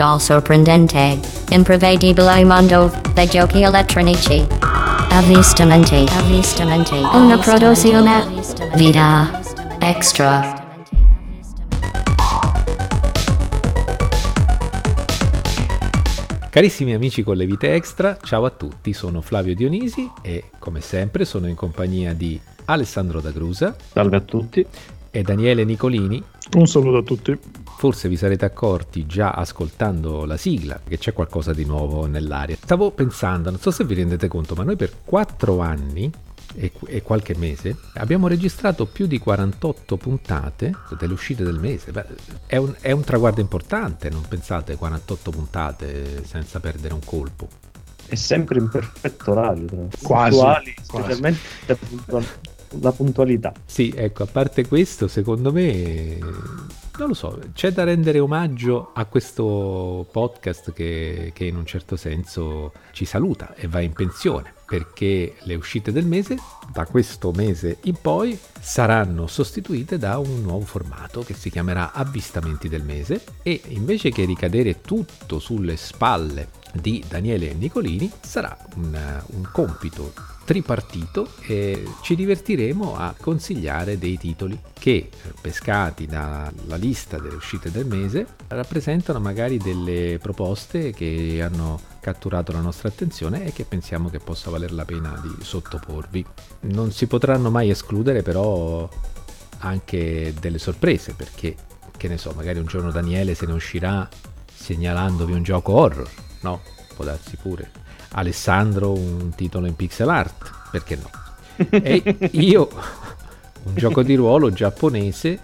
dal sorprendente, imprevedibile mondo dei giochi elettronici. Avvistamenti, avvistamenti, una produzione vita extra. Carissimi amici con le vite extra, ciao a tutti, sono Flavio Dionisi e come sempre sono in compagnia di Alessandro D'Agrusa. Salve a tutti. E Daniele Nicolini. Un saluto a tutti. Forse vi sarete accorti già ascoltando la sigla che c'è qualcosa di nuovo nell'aria. Stavo pensando, non so se vi rendete conto, ma noi per quattro anni e, e, qualche mese abbiamo registrato più di 48 puntate delle uscite del mese. Beh, è, un, è un traguardo importante, non pensate 48 puntate senza perdere un colpo. È sempre in perfetto orario, quasi, puntuali, specialmente la puntualità. Sì, ecco, a parte questo, secondo me non lo so, c'è da rendere omaggio a questo podcast che, che, in un certo senso ci saluta e va in pensione, perché le uscite del mese, da questo mese in poi, saranno sostituite da un nuovo formato che si chiamerà Avvistamenti del mese e invece che ricadere tutto sulle spalle di Daniele Nicolini, sarà un, un compito tripartito e ci divertiremo a consigliare dei titoli che, pescati dalla lista delle uscite del mese, rappresentano magari delle proposte che hanno catturato la nostra attenzione e che pensiamo che possa valer la pena di sottoporvi. Non si potranno mai escludere però anche delle sorprese perché, che ne so, magari un giorno Daniele se ne uscirà segnalandovi un gioco horror, no? Può darsi pure Alessandro un titolo in pixel art, perché no? E io un gioco di ruolo giapponese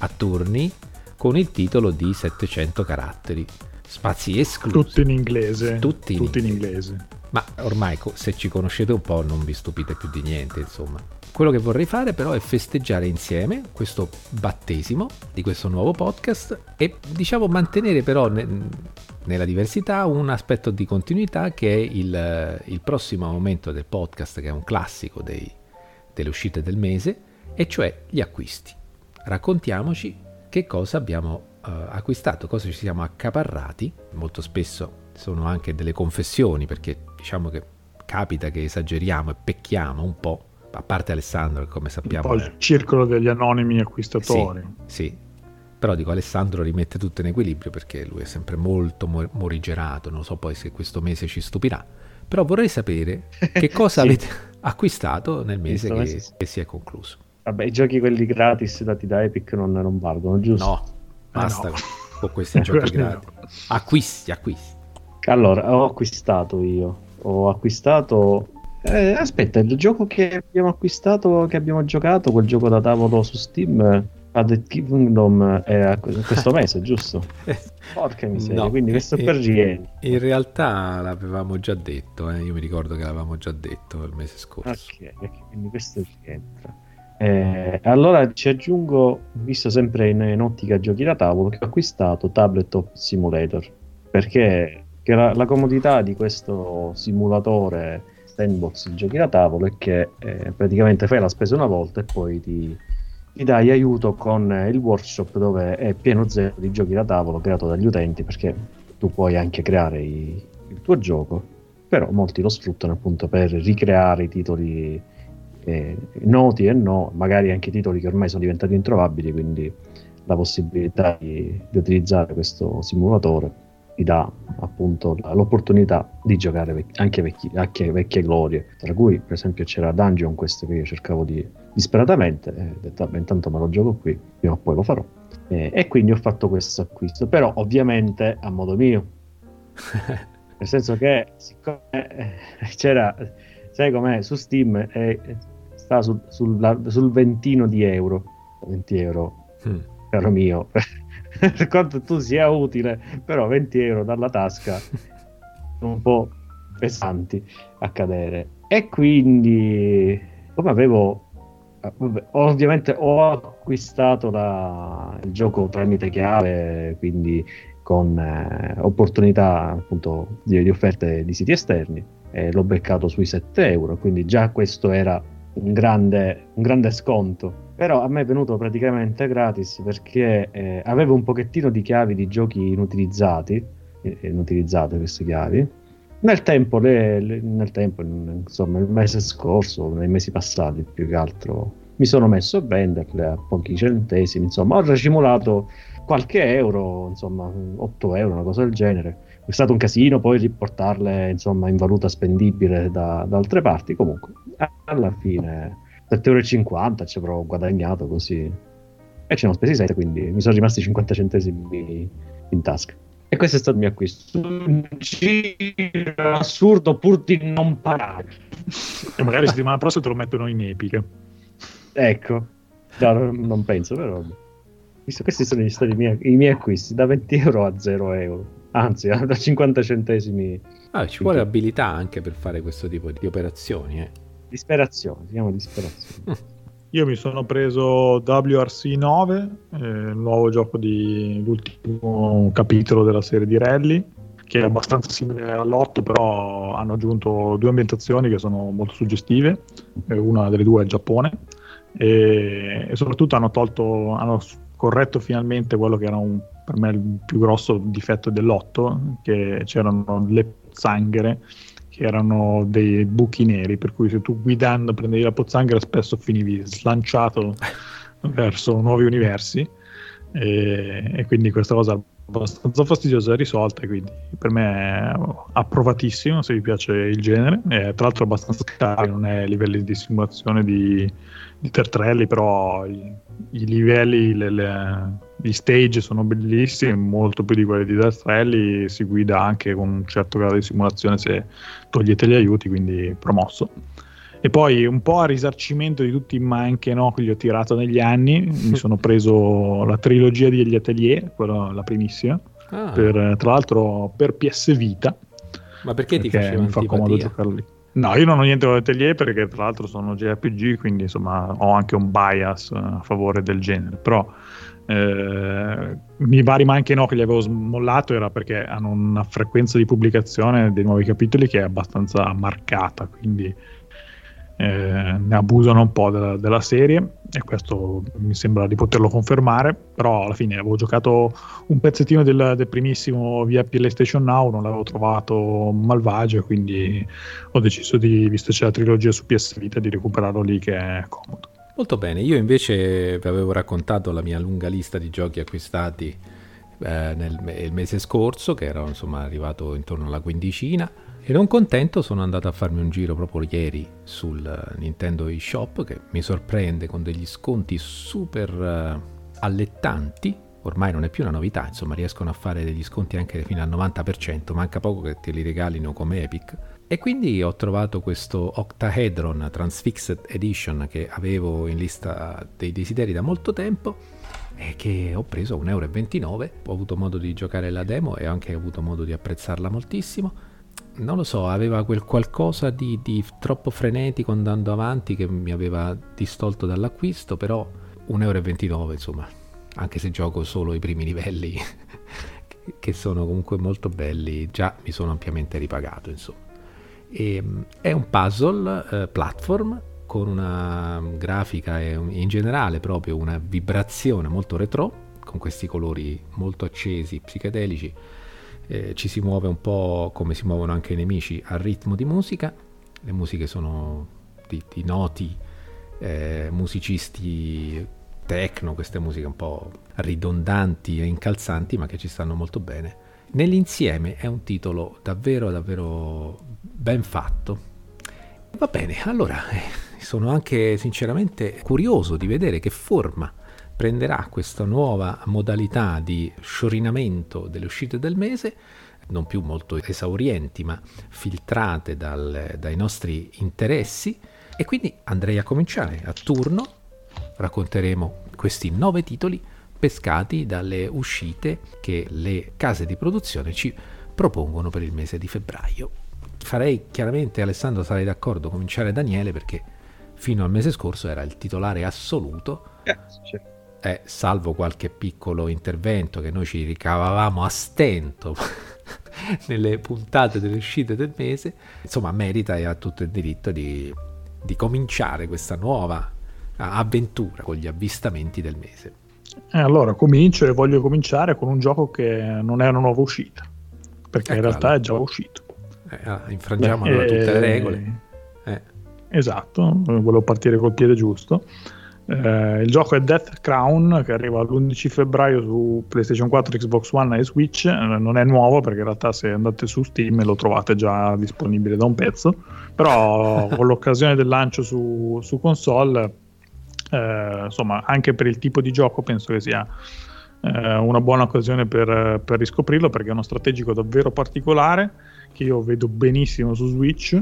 a turni con il titolo di 700 caratteri, spazi esclusi. Tutti in inglese. Tutti in, Tutti inglese. in inglese. Ma ormai se ci conoscete un po' non vi stupite più di niente, insomma. Quello che vorrei fare però è festeggiare insieme questo battesimo di questo nuovo podcast e diciamo mantenere però nella diversità un aspetto di continuità che è il, il, prossimo momento del podcast che è un classico dei, delle uscite del mese e cioè gli acquisti. Raccontiamoci che cosa abbiamo uh, acquistato, cosa ci siamo accaparrati, molto spesso sono anche delle confessioni perché diciamo che capita che esageriamo e pecchiamo un po', a parte Alessandro che come sappiamo... Un po' il circolo degli anonimi acquistatori. Sì, sì, però dico Alessandro rimette tutto in equilibrio perché lui è sempre molto morigerato, non so poi se questo mese ci stupirà, però vorrei sapere che cosa sì. avete acquistato nel mese che, mese sì. che, si è concluso. Vabbè, i giochi quelli gratis dati da Epic non, non valgono, giusto? No, basta ah, no. con questi giochi gratis. Acquisti, acquisti. Allora, ho acquistato io. Ho acquistato. Eh, aspetta, il gioco che abbiamo acquistato, che abbiamo giocato, quel gioco da tavolo su Steam, Added Kingdom è questo mese, giusto? Porca miseria, no, quindi questo in, per rientro. In realtà l'avevamo già detto, eh? io mi ricordo che l'avevamo già detto il mese scorso. Ok, quindi questo rientra. Eh, allora ci aggiungo, visto sempre in, in ottica giochi da tavolo, che ho acquistato Tabletop Simulator perché che la, la, comodità di questo simulatore sandbox di giochi da tavolo è che eh, praticamente fai la spesa una volta e poi ti, ti dai aiuto con il workshop dove è pieno zero di giochi da tavolo creato dagli utenti perché tu puoi anche creare i, il tuo gioco però molti lo sfruttano appunto per ricreare i titoli eh, noti e no magari anche titoli che ormai sono diventati introvabili quindi la possibilità di, di utilizzare questo simulatore ti dà appunto l'opportunità di giocare anche, vecchi- anche vecchie glorie, tra cui per esempio c'era Dungeon Quest che io cercavo di disperatamente, e ho detto vabbè intanto me lo gioco qui, prima o poi lo farò. E, e quindi ho fatto questo acquisto, però ovviamente a modo mio. Nel senso che siccome eh, c'era, sai com'è, su Steam eh, sta sul, sul, sul, ventino di euro, 20 euro, mm. caro mio, per quanto tu sia utile, però 20 euro dalla tasca sono un po' pesanti a cadere. E quindi, come avevo, ovviamente ho acquistato la, il gioco tramite chiave, quindi con eh, opportunità appunto di, di, offerte di siti esterni, e l'ho beccato sui 7 euro, quindi già questo era un grande, un grande sconto però a me è venuto praticamente gratis perché eh, avevo un pochettino di chiavi di giochi inutilizzati inutilizzate queste chiavi. Nel tempo, le, le, nel tempo, insomma, il mese scorso, nei mesi passati più che altro, mi sono messo a venderle a pochi centesimi, insomma, ho racimolato qualche euro, insomma, 8 euro, una cosa del genere. È stato un casino poi riportarle, insomma, in valuta spendibile da, da altre parti, comunque, alla fine 7,50 euro ci avrò guadagnato così. E ce ne ho spesi 7, quindi mi sono rimasti 50 centesimi in tasca. E questo è stato il mio acquisto. Un giro assurdo pur di non parare. E magari settimana prossima te lo mettono in epica. Ecco, no, non penso, però. Visto, questi sono stati i miei, i miei, acquisti da 20 euro a 0 euro, anzi, da 50 centesimi. Ah, ci vuole abilità anche per fare questo tipo di operazioni. Eh. Disperazione, si chiama disperazione. Io mi sono preso WRC 9, eh, il nuovo gioco di l'ultimo capitolo della serie di Rally, che è abbastanza simile all'8, però hanno aggiunto due ambientazioni che sono molto suggestive, eh, una delle due è il Giappone, e, e soprattutto hanno tolto, hanno corretto finalmente quello che era un, per me il più grosso difetto dell'8, che c'erano le zanghere che erano dei buchi neri, per cui se tu guidando prendevi la pozzanghera spesso finivi slanciato verso nuovi universi. E, e quindi questa cosa abbastanza fastidiosa è risolta quindi per me è approvatissimo se vi piace il genere. È tra l'altro abbastanza caro non è livelli di simulazione di, di tertrelli però i, i livelli le, le, gli stage sono bellissimi molto più di quelli di tertrelli si guida anche con un certo grado di simulazione se togliete gli aiuti quindi promosso e poi un po' a risarcimento di tutti i man che no che gli ho tirato negli anni, mi sono preso la trilogia degli atelier, quella la primissima, ah. per, tra l'altro per PS Vita. Ma perché, perché ti faceva mi fa comodo giocarlo lì? No, io non ho niente con l'atelier perché tra l'altro sono JRPG, quindi insomma ho anche un bias a favore del genere, però eh, mi vari anche no che li avevo smollato era perché hanno una frequenza di pubblicazione dei nuovi capitoli che è abbastanza marcata, quindi eh, ne abusano un po' della, della, serie e questo mi sembra di poterlo confermare però alla fine avevo giocato un pezzettino del, del primissimo via PlayStation Now non l'avevo trovato malvagio quindi ho deciso di visto c'è la trilogia su PS Vita di recuperarlo lì che è comodo molto bene io invece vi avevo raccontato la mia lunga lista di giochi acquistati eh, nel il mese scorso che era insomma arrivato intorno alla quindicina e non contento sono andato a farmi un giro proprio ieri sul Nintendo eShop che mi sorprende con degli sconti super uh, allettanti. Ormai non è più una novità, insomma riescono a fare degli sconti anche fino al 90%, manca poco che te li regalino come Epic. E quindi ho trovato questo Octahedron Transfixed Edition che avevo in lista dei desideri da molto tempo e che ho preso a 1,29 euro. Ho avuto modo di giocare la demo e ho anche avuto modo di apprezzarla moltissimo non lo so, aveva quel qualcosa di, di, troppo frenetico andando avanti che mi aveva distolto dall'acquisto, però 1,29 euro insomma, anche se gioco solo i primi livelli che sono comunque molto belli, già mi sono ampiamente ripagato insomma. E, ehm, è un puzzle eh, platform con una grafica e in generale proprio una vibrazione molto retro, con questi colori molto accesi, psichedelici eh, ci si muove un po' come si muovono anche i nemici al ritmo di musica, le musiche sono di, di noti eh, musicisti techno, queste musiche un po' ridondanti e incalzanti ma che ci stanno molto bene. Nell'insieme è un titolo davvero davvero ben fatto. Va bene, allora eh, sono anche sinceramente curioso di vedere che forma prenderà questa nuova modalità di sciorinamento delle uscite del mese, non più molto esaurienti ma filtrate dal, dai nostri interessi e quindi andrei a cominciare a turno, racconteremo questi nove titoli pescati dalle uscite che le case di produzione ci propongono per il mese di febbraio. Farei chiaramente, Alessandro, sarei d'accordo, cominciare Daniele perché fino al mese scorso era il titolare assoluto. Grazie eh, salvo qualche piccolo intervento che noi ci ricavavamo a stento nelle puntate delle uscite del mese, insomma merita e ha tutto il diritto di, di cominciare questa nuova avventura con gli avvistamenti del mese. Eh, allora comincio e voglio cominciare con un gioco che non è una nuova uscita, perché in Ecco, realtà allora. è già uscito. Eh, ah, infrangiamo Beh, allora tutte le eh, regole. Eh, Esatto, volevo partire col piede giusto. Eh, il gioco è Death Crown che arriva l'11 febbraio su PlayStation 4, Xbox One e Switch. Eh, non è nuovo perché in realtà se andate su Steam lo trovate già disponibile da un pezzo. Però con l'occasione del lancio su, su console, eh, insomma, anche per il tipo di gioco penso che sia eh, una buona occasione per, per riscoprirlo perché è uno strategico davvero particolare che io vedo benissimo su Switch.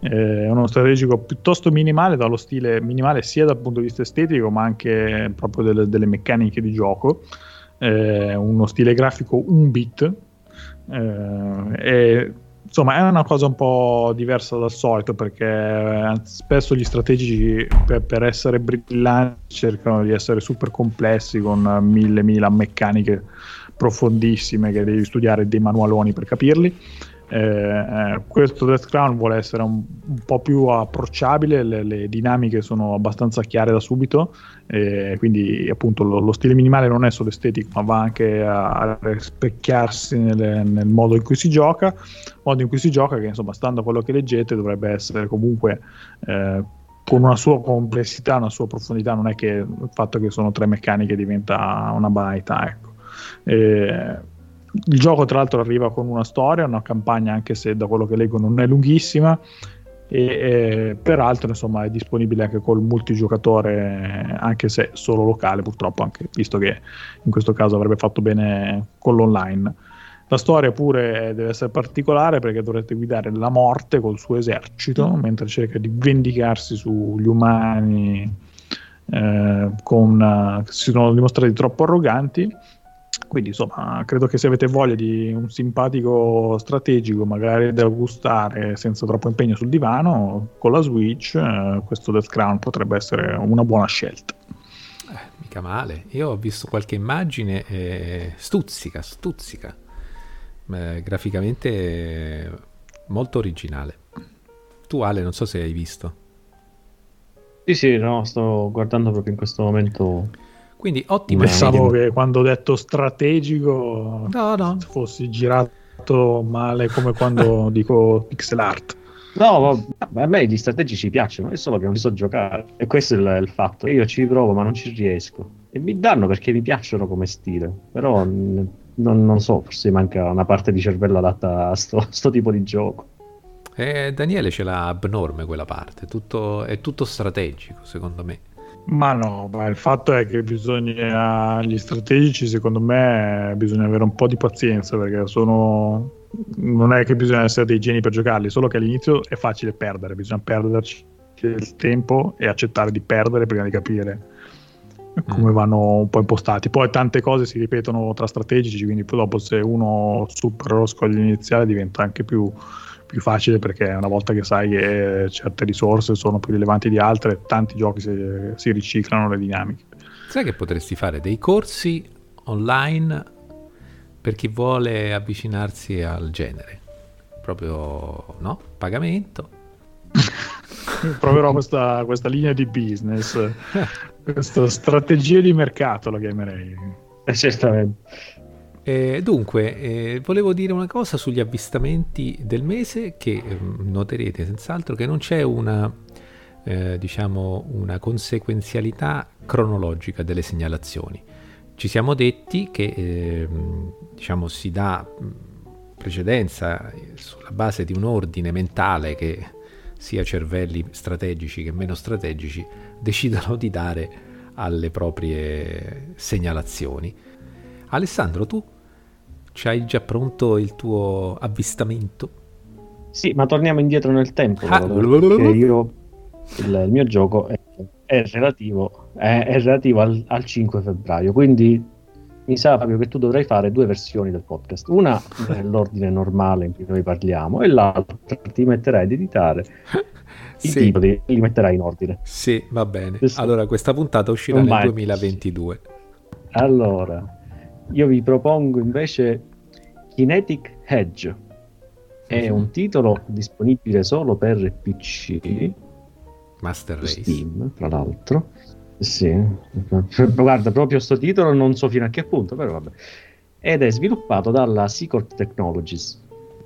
Eh, È uno strategico piuttosto minimale dallo stile minimale sia dal punto di vista estetico ma anche proprio delle, delle meccaniche di gioco. Eh, uno stile grafico un bit. Eh, insomma, è una cosa un po' diversa dal solito perché eh, spesso gli strategici per, per essere brillanti cercano di essere super complessi con mille mila meccaniche profondissime che devi studiare dei manualoni per capirli. Eh, eh, questo Death Crown vuole essere un, un po' più approcciabile, le, le dinamiche sono abbastanza chiare da subito, eh, quindi appunto lo, lo stile minimale non è solo estetico, ma va anche a, rispecchiarsi nel, nel modo in cui si gioca, modo in cui si gioca che insomma stando a quello che leggete dovrebbe essere comunque eh, con una sua complessità, una sua profondità, non è che il fatto che sono tre meccaniche diventa una banalità, ecco. Eh, il gioco tra l'altro arriva con una storia, una campagna anche se da quello che leggo non è lunghissima. E eh, peraltro insomma è disponibile anche col multigiocatore anche se solo locale purtroppo anche visto che in questo caso avrebbe fatto bene con l'online. La storia pure deve essere particolare perché dovrete guidare la morte col suo esercito mentre cerca di vendicarsi sugli umani eh, con, eh, che si sono dimostrati troppo arroganti quindi insomma credo che se avete voglia di un simpatico strategico magari da gustare senza troppo impegno sul divano con la Switch eh, questo Death Crown potrebbe essere una buona scelta eh, mica male. Io ho visto qualche immagine e stuzzica, stuzzica. Eh, graficamente eh, molto originale. Tu Ale, non so se hai visto. Sì, sì, no, sto guardando proprio in questo momento. Quindi ottima pensavo idea. che quando ho detto strategico No, no. fossi girato male come quando dico pixel art No, ma a me gli strategici piacciono, è solo che non li so giocare. E questo è il, il fatto. Io ci provo, ma non ci riesco. E mi danno perché mi piacciono come stile. Però n- non, non so, forse manca una parte di cervello adatta a sto, sto tipo di gioco. Eh, Daniele ce l'ha abnorme quella parte, tutto- è tutto strategico secondo me. Ma no, ma il fatto è che bisogna gli strategici, secondo me, bisogna avere un po' di pazienza perché sono non è che bisogna essere dei geni per giocarli, solo che all'inizio è facile perdere, bisogna perderci del tempo e accettare di perdere prima di capire come Mm. vanno un po' impostati. Poi tante cose si ripetono tra strategici, quindi poi dopo se uno supera lo scoglio iniziale diventa anche più, più facile perché una volta che sai che certe risorse sono più rilevanti di altre, tanti giochi si, si riciclano le dinamiche. Sai che potresti fare dei corsi online per chi vuole avvicinarsi al genere? Proprio, no? Pagamento. Proverò questa, questa linea di business, questa strategia di mercato la chiamerei. Eh, certamente. Eh, dunque, eh, volevo dire una cosa sugli avvistamenti del mese che ehm, noterete senz'altro che non c'è una, eh, diciamo, una conseguenzialità cronologica delle segnalazioni. Ci siamo detti che ehm, diciamo, si dà mh, precedenza eh, sulla base di un ordine mentale che sia cervelli strategici che meno strategici decidano di dare alle proprie segnalazioni. Alessandro, tu c'hai già pronto il tuo avvistamento? Sì, ma torniamo indietro nel tempo. Ah. io, il, il mio gioco è, è relativo, è, è relativo al, al 5 febbraio, quindi mi sa Fabio che tu dovrai fare due versioni del podcast. Una nell'ordine normale in cui noi parliamo e l'altra ti metterai ad editare i Sì, titoli li metterai in ordine. sì, va bene. Allora, questa puntata uscirà Non nel mai. 2022. Allora, io vi propongo invece Kinetic Hedge. È Mhm. un titolo disponibile solo per PC, Master Race. Steam, tra l'altro. Sì, guarda, proprio sto titolo non so fino a che punto, però vabbè. ed è sviluppato dalla Secord Technologies.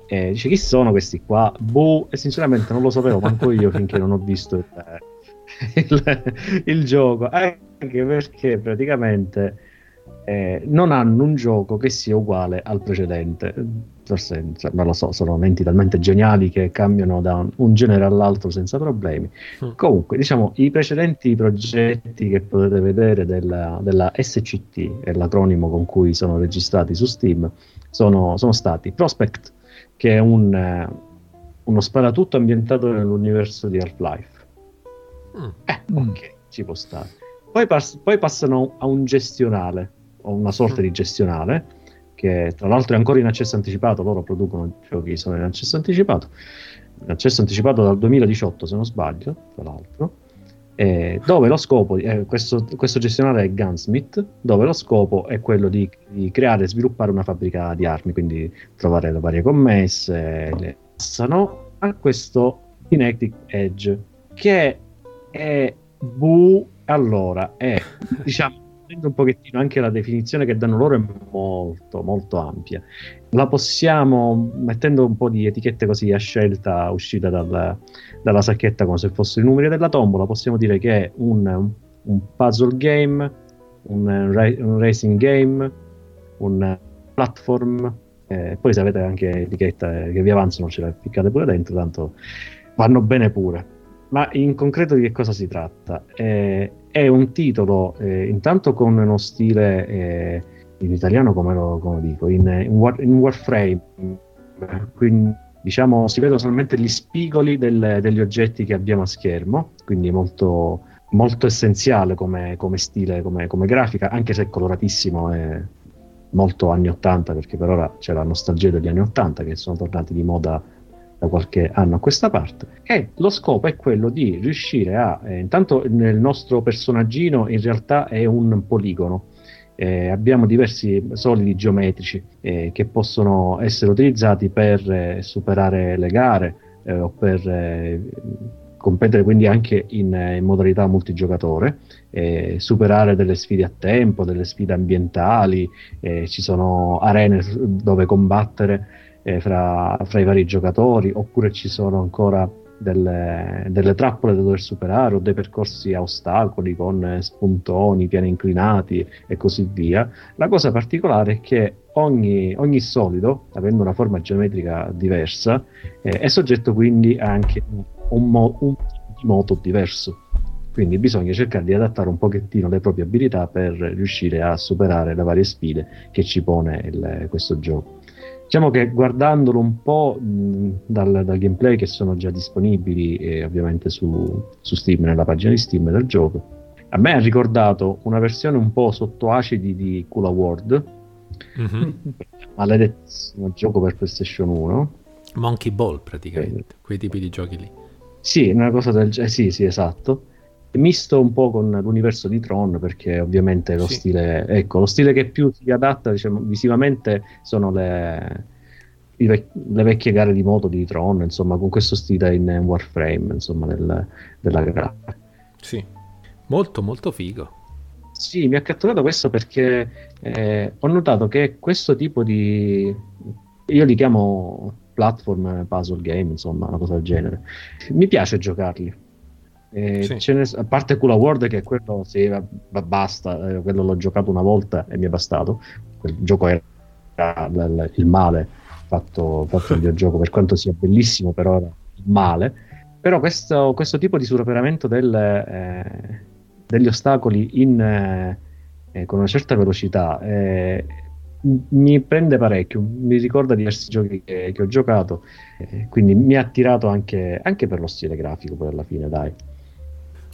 E dice chi sono questi qua? Boh, e sinceramente non lo sapevo manco io finché non ho visto il, il, il gioco, anche perché praticamente eh, non hanno un gioco che sia uguale al precedente. Forse cioè, non lo so, sono menti talmente geniali che cambiano da un, un genere all'altro senza problemi. Mm. Comunque, diciamo, i precedenti progetti che potete vedere della, della SCT, è l'acronimo con cui sono registrati su Steam, sono, sono stati Prospect, che è un, eh, uno sparatutto ambientato nell'universo di Half-Life. Mm. Eh, mm. ok, ci può stare. Poi, pass- poi passano a un gestionale, una sorta di gestionale, che tra l'altro è ancora in accesso anticipato, loro producono giochi sono in accesso anticipato, in accesso anticipato dal 2018 se non sbaglio, tra l'altro, eh, dove lo scopo, eh, questo, questo, gestionale è Gunsmith, dove lo scopo è quello di, di, creare e sviluppare una fabbrica di armi, quindi trovare le varie commesse, le passano a questo Kinetic Edge, che è bu, allora è diciamo un pochettino anche la definizione che danno loro è molto molto ampia. La possiamo mettendo un po' di etichette così a scelta uscita dal, dalla sacchetta come se fossero i numeri della tombola possiamo dire che è un, un puzzle game un, un, racing game un platform eh, poi se avete anche etichette che vi avanzano ce le ficcate pure dentro tanto vanno bene pure ma in concreto di che cosa si tratta? Eh, è un titolo eh, intanto con uno stile eh, in italiano come lo, come dico in, in, war, in, Warframe quindi diciamo si vedono solamente gli spigoli del, degli oggetti che abbiamo a schermo quindi molto, molto essenziale come, come stile come, come, grafica anche se coloratissimo e molto anni 80 perché per ora c'è la nostalgia degli anni 80 che sono tornati di moda da qualche anno a questa parte e lo scopo è quello di riuscire a eh, intanto nel nostro personaggino in realtà è un poligono eh, abbiamo diversi solidi geometrici eh, che possono essere utilizzati per eh, superare le gare eh, o per eh, competere quindi anche in, in modalità multigiocatore, superare delle sfide a tempo, delle sfide ambientali, ci sono arene dove combattere eh, fra, fra, i vari giocatori, oppure ci sono ancora delle, delle, trappole da dover superare o dei percorsi a ostacoli con spuntoni, piani inclinati e così via. La cosa particolare è che ogni, ogni solido, avendo una forma geometrica diversa, eh, è soggetto quindi anche a un, mo- un moto diverso. Quindi bisogna cercare di adattare un pochettino le proprie abilità per riuscire a superare le varie sfide che ci pone il, questo gioco. Diciamo che guardandolo un po' mh, dal, dal, gameplay che sono già disponibili e ovviamente su, su, Steam, nella pagina di Steam del gioco, a me ha ricordato una versione un po' sotto acidi di Kula World, mm-hmm. maledettissimo gioco per PlayStation 1. Monkey Ball praticamente, eh. quei tipi di giochi lì. Sì, una cosa del genere, sì, sì, esatto misto un po' con l'universo di Tron perché ovviamente lo sì. stile ecco lo stile che più si adatta diciamo, visivamente sono le, vec- le, vecchie gare di moto di Tron insomma con questo stile in Warframe insomma del, della gara. Sì. Molto molto figo. Sì mi ha catturato questo perché eh, ho notato che questo tipo di io li chiamo platform puzzle game insomma una cosa del genere. Mi piace giocarli sì. ne, a parte Kula World che quello sì, basta, eh, quello l'ho giocato una volta e mi è bastato. Quel gioco era il, il male fatto, fatto il videogioco, per quanto sia bellissimo, però era il male. Però questo, questo tipo di superamento del, eh, degli ostacoli in, eh, con una certa velocità eh, mi prende parecchio, mi ricorda diversi giochi che, che ho giocato, eh, quindi mi ha attirato anche, anche per lo stile grafico poi alla fine, dai.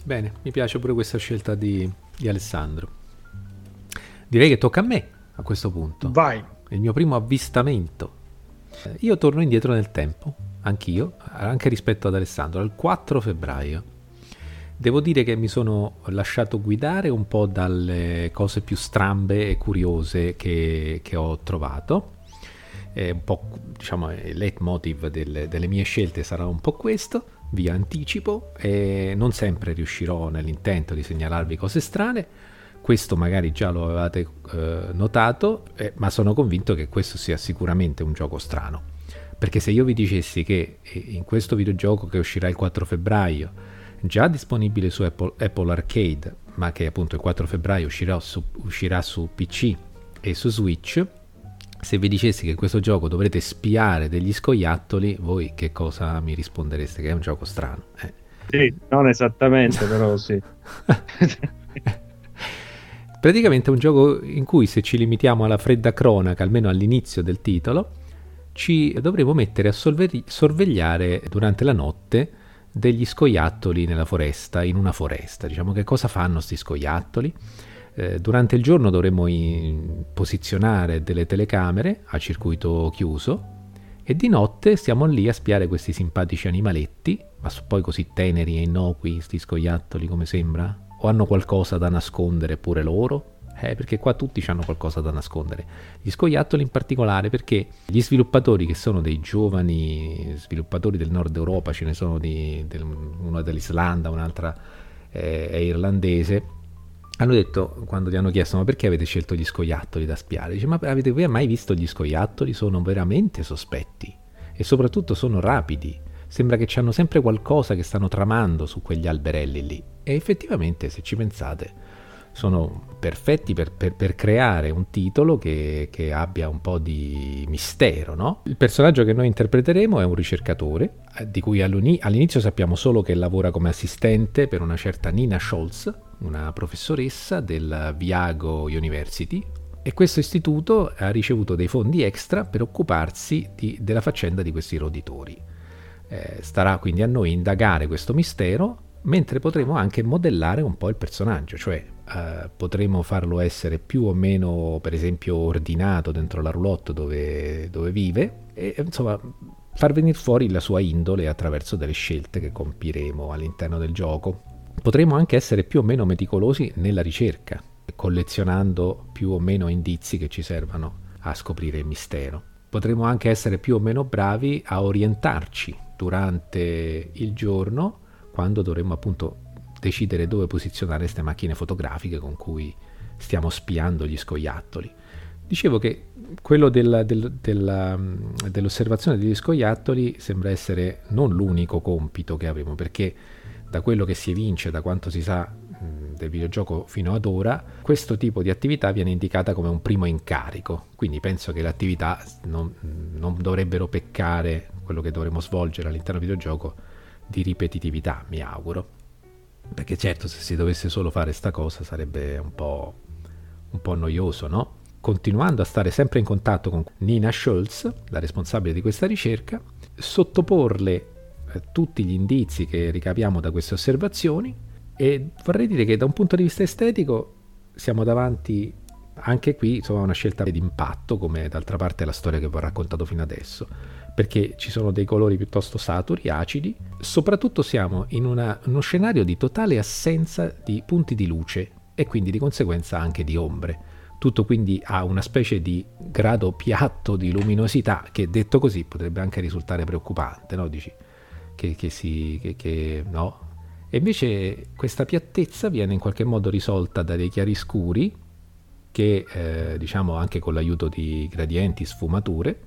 Bene, mi piace pure questa scelta di, di Alessandro. Direi che tocca a me a questo punto. Vai. Il mio primo avvistamento. Io torno indietro nel tempo, anch'io, anche rispetto ad Alessandro, al 4 febbraio. Devo dire che mi sono lasciato guidare un po' dalle cose più strambe e curiose che, che ho trovato. Eh, un po', diciamo, il leitmotiv delle, delle mie scelte sarà un po' questo vi anticipo e non sempre riuscirò nell'intento di segnalarvi cose strane, questo magari già lo avevate eh, notato, eh, ma sono convinto che questo sia sicuramente un gioco strano. Perché se io vi dicessi che eh, in questo videogioco che uscirà il 4 febbraio, già disponibile su Apple, Apple Arcade, ma che appunto il 4 febbraio uscirà su, uscirà su PC e su Switch, se vi dicessi che questo gioco dovrete spiare degli scoiattoli, voi che cosa mi rispondereste? Che è un gioco strano. Eh. Sì, non esattamente, però sì. Praticamente è un gioco in cui se ci limitiamo alla fredda cronaca, almeno all'inizio del titolo, ci dovremo mettere a sorvegliare durante la notte degli scoiattoli nella foresta, in una foresta. Diciamo che cosa fanno questi scoiattoli? Eh, durante il giorno dovremo posizionare delle telecamere a circuito chiuso e di notte stiamo lì a spiare questi simpatici animaletti, ma poi così teneri e innocui, questi scoiattoli come sembra? O hanno qualcosa da nascondere pure loro? Eh, perché qua tutti hanno qualcosa da nascondere. Gli scoiattoli in particolare perché gli sviluppatori che sono dei giovani sviluppatori del nord Europa, ce ne sono di, del, una dell'Islanda, un'altra eh, è irlandese, hanno detto, quando gli hanno chiesto ma perché avete scelto gli scoiattoli da spiare, dice ma avete mai visto gli scoiattoli? Sono veramente sospetti e soprattutto sono rapidi. Sembra che hanno sempre qualcosa che stanno tramando su quegli alberelli lì. E effettivamente, se ci pensate, sono perfetti per, per, per creare un titolo che, che, abbia un po' di mistero. No? Il personaggio che noi interpreteremo è un ricercatore, eh, di cui all'inizio sappiamo solo che lavora come assistente per una certa Nina Scholz, una professoressa del Viago University, e questo istituto ha ricevuto dei fondi extra per occuparsi di, della faccenda di questi roditori. Eh, starà quindi a noi indagare questo mistero, mentre potremo anche modellare un po' il personaggio, cioè eh, potremo farlo essere più o meno, per esempio, ordinato dentro la roulotte dove, dove vive e insomma far venire fuori la sua indole attraverso delle scelte che compiremo all'interno del gioco. Potremo anche essere più o meno meticolosi nella ricerca, collezionando più o meno indizi che ci servano a scoprire il mistero. Potremo anche essere più o meno bravi a orientarci durante il giorno quando dovremo appunto decidere dove posizionare queste macchine fotografiche con cui stiamo spiando gli scoiattoli. Dicevo che quello della, del, della, dell'osservazione degli scoiattoli sembra essere non l'unico compito che avremo, perché da quello che si evince, da quanto si sa del videogioco fino ad ora, questo tipo di attività viene indicata come un primo incarico. Quindi penso che le attività non, non dovrebbero peccare quello che dovremo svolgere all'interno del videogioco di ripetitività, mi auguro. Perché certo, se si dovesse solo fare sta cosa sarebbe un po', un po' noioso, no? Continuando a stare sempre in contatto con Nina Schultz, la responsabile di questa ricerca, sottoporle tutti gli indizi che ricaviamo da queste osservazioni e vorrei dire che da un punto di vista estetico siamo davanti anche qui insomma, una scelta di impatto, come d'altra parte la storia che vi ho raccontato fino adesso perché ci sono dei colori piuttosto saturi, acidi. Soprattutto siamo in una, uno scenario di totale assenza di punti di luce e quindi di conseguenza anche di ombre. Tutto quindi ha una specie di grado piatto di luminosità che detto così potrebbe anche risultare preoccupante, no? Dici che, che si... Che, che, no? E invece questa piattezza viene in qualche modo risolta da dei chiaroscuri che, eh, diciamo anche con l'aiuto di gradienti, sfumature,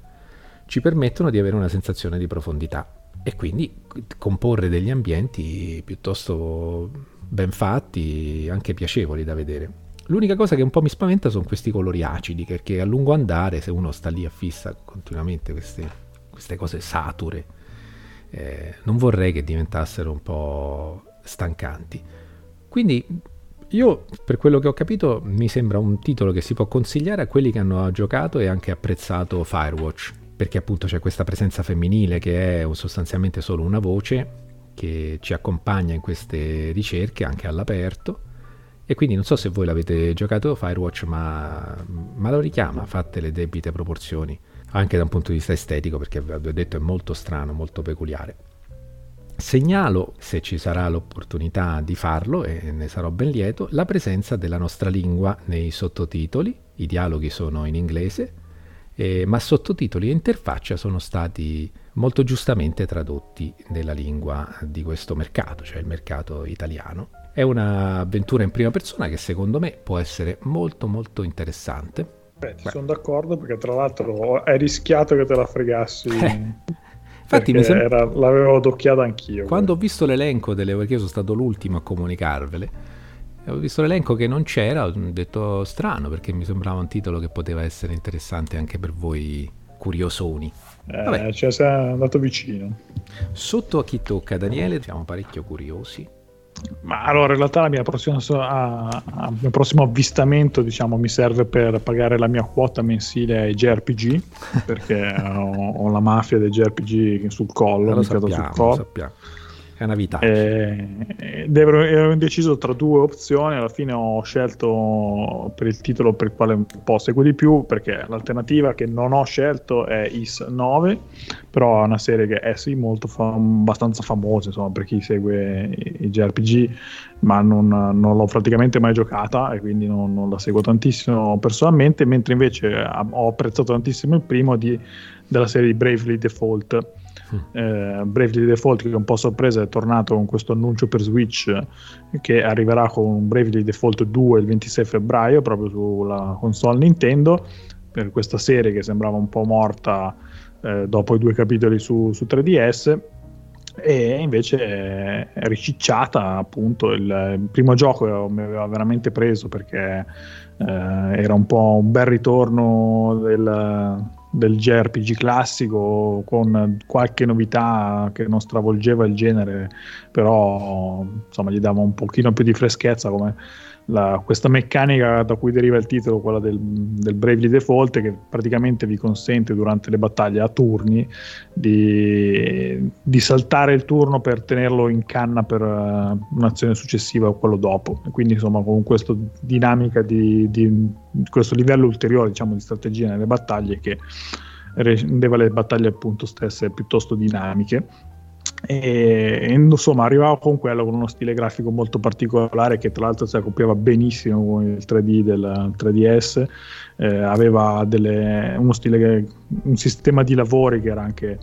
ci permettono di avere una sensazione di profondità e quindi comporre degli ambienti piuttosto ben fatti, anche piacevoli da vedere. L'unica cosa che un po' mi spaventa sono questi colori acidi, perché a lungo andare, se uno sta lì a fissa continuamente queste, queste cose sature, eh, non vorrei che diventassero un po' stancanti. Quindi io, per quello che ho capito, mi sembra un titolo che si può consigliare a quelli che hanno giocato e anche apprezzato Firewatch perché appunto c'è questa presenza femminile che è sostanzialmente solo una voce che ci accompagna in queste ricerche anche all'aperto e quindi non so se voi l'avete giocato Firewatch ma, ma lo richiama, fatte le debite proporzioni anche da un punto di vista estetico perché vi ho detto è molto strano, molto peculiare. Segnalo, se ci sarà l'opportunità di farlo, e ne sarò ben lieto, la presenza della nostra lingua nei sottotitoli, i dialoghi sono in inglese, eh, ma sottotitoli e interfaccia sono stati molto giustamente tradotti nella lingua di questo mercato, cioè il mercato italiano. È un'avventura in prima persona che secondo me può essere molto molto interessante. Beh, ti sono d'accordo perché tra l'altro hai rischiato che te la fregassi. Infatti mi sem- era, l'avevo docchiata anch'io. Quando ho visto l'elenco delle perché io sono stato l'ultimo a comunicarvele, ho visto l'elenco che non c'era, ho detto strano perché mi sembrava un titolo che poteva essere interessante anche per voi curiosoni. Eh, cioè sei andato vicino. Sotto a chi tocca, Daniele, siamo parecchio curiosi. Ma allora, in realtà la mia prossima, a, a, il mio prossimo avvistamento, diciamo, mi serve per pagare la mia quota mensile ai JRPG, perché ho, ho, la mafia dei JRPG sul collo, lo sappiamo, sul collo. Lo sappiamo è una vita. Eh, ero, ero indeciso tra due opzioni, alla fine ho scelto per il titolo per il quale un po' seguo di più, perché l'alternativa che non ho scelto è Is 9, però è una serie che è sì molto fa- abbastanza famosa insomma, per chi segue i, i JRPG, ma non, non, l'ho praticamente mai giocata e quindi non, non, la seguo tantissimo personalmente, mentre invece ho apprezzato tantissimo il primo di, della serie di Bravely Default eh, Bravely Default che è un po' sorpresa è tornato con questo annuncio per Switch che arriverà con Bravely Default 2 il 26 febbraio proprio sulla console Nintendo per questa serie che sembrava un po' morta eh, dopo i due capitoli su, su 3DS e invece è ricicciata appunto il, primo gioco mi aveva veramente preso perché eh, era un po' un bel ritorno del, del JRPG classico con qualche novità che non stravolgeva il genere, però insomma gli dava un pochino più di freschezza come la, questa meccanica da cui deriva il titolo, quella del, del Bravely Default, che praticamente vi consente durante le battaglie a turni di, di saltare il turno per tenerlo in canna per uh, un'azione successiva o quello dopo. Quindi insomma con questa dinamica di, di questo livello ulteriore diciamo, di strategia nelle battaglie che rendeva le battaglie appunto stesse piuttosto dinamiche e, insomma arrivava con quello con uno stile grafico molto particolare che tra l'altro si accoppiava benissimo con il 3D del 3DS eh, aveva delle, uno stile un sistema di lavori che era anche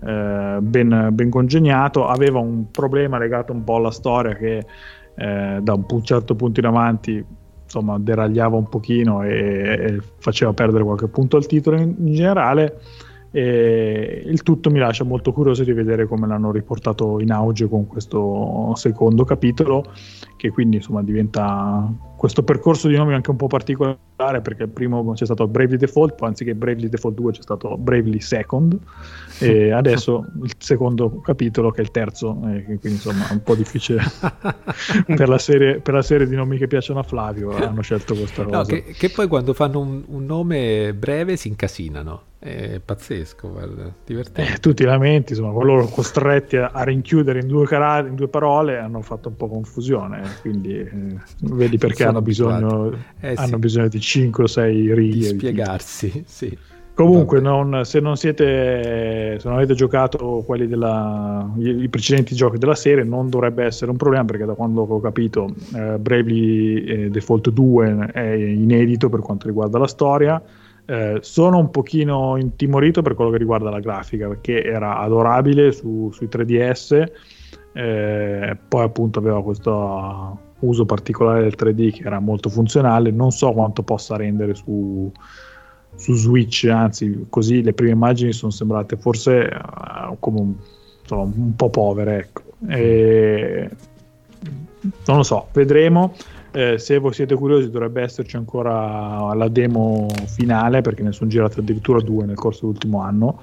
eh, ben, ben, congegnato. Aveva un problema legato un po' alla storia che eh, da un certo punto in avanti insomma deragliava un pochino e, e faceva perdere qualche punto al titolo in, in generale e il tutto mi lascia molto curioso di vedere come l'hanno riportato in auge con questo secondo capitolo, che quindi insomma diventa questo percorso di nomi anche un po' particolare perché il primo c'è stato Bravely Default, poi anziché Bravely Default 2 c'è stato Bravely Second e adesso il secondo capitolo che è il terzo, eh, quindi insomma è un po' difficile per, la serie, per, la serie, di nomi che piacciono a Flavio hanno scelto questa cosa. No, che, che, poi quando fanno un, un nome breve si incasinano. È pazzesco, guarda, divertente. Eh, tu ti lamenti, insomma, loro costretti a, a rinchiudere in due, cara- in due, parole hanno fatto un po' confusione, quindi eh, vedi perché hanno bisogno, eh, hanno sì. bisogno, di 5 o 6 righe. Di spiegarsi, sì. Comunque, non, se non siete, se non avete giocato quelli della, i, i, precedenti giochi della serie, non dovrebbe essere un problema perché da quando ho capito, eh, Bravely eh, Default 2 è inedito per quanto riguarda la storia. Eh, sono un pochino intimorito per quello che riguarda la grafica perché era adorabile su, sui 3DS, eh, poi appunto aveva questo uso particolare del 3D che era molto funzionale. Non so quanto possa rendere su su Switch, anzi così le prime immagini sono sembrate forse uh, come un, insomma, un, po' povere, ecco. E, non lo so, vedremo. Eh, se voi siete curiosi dovrebbe esserci ancora la demo finale perché ne sono girate addirittura due nel corso dell'ultimo anno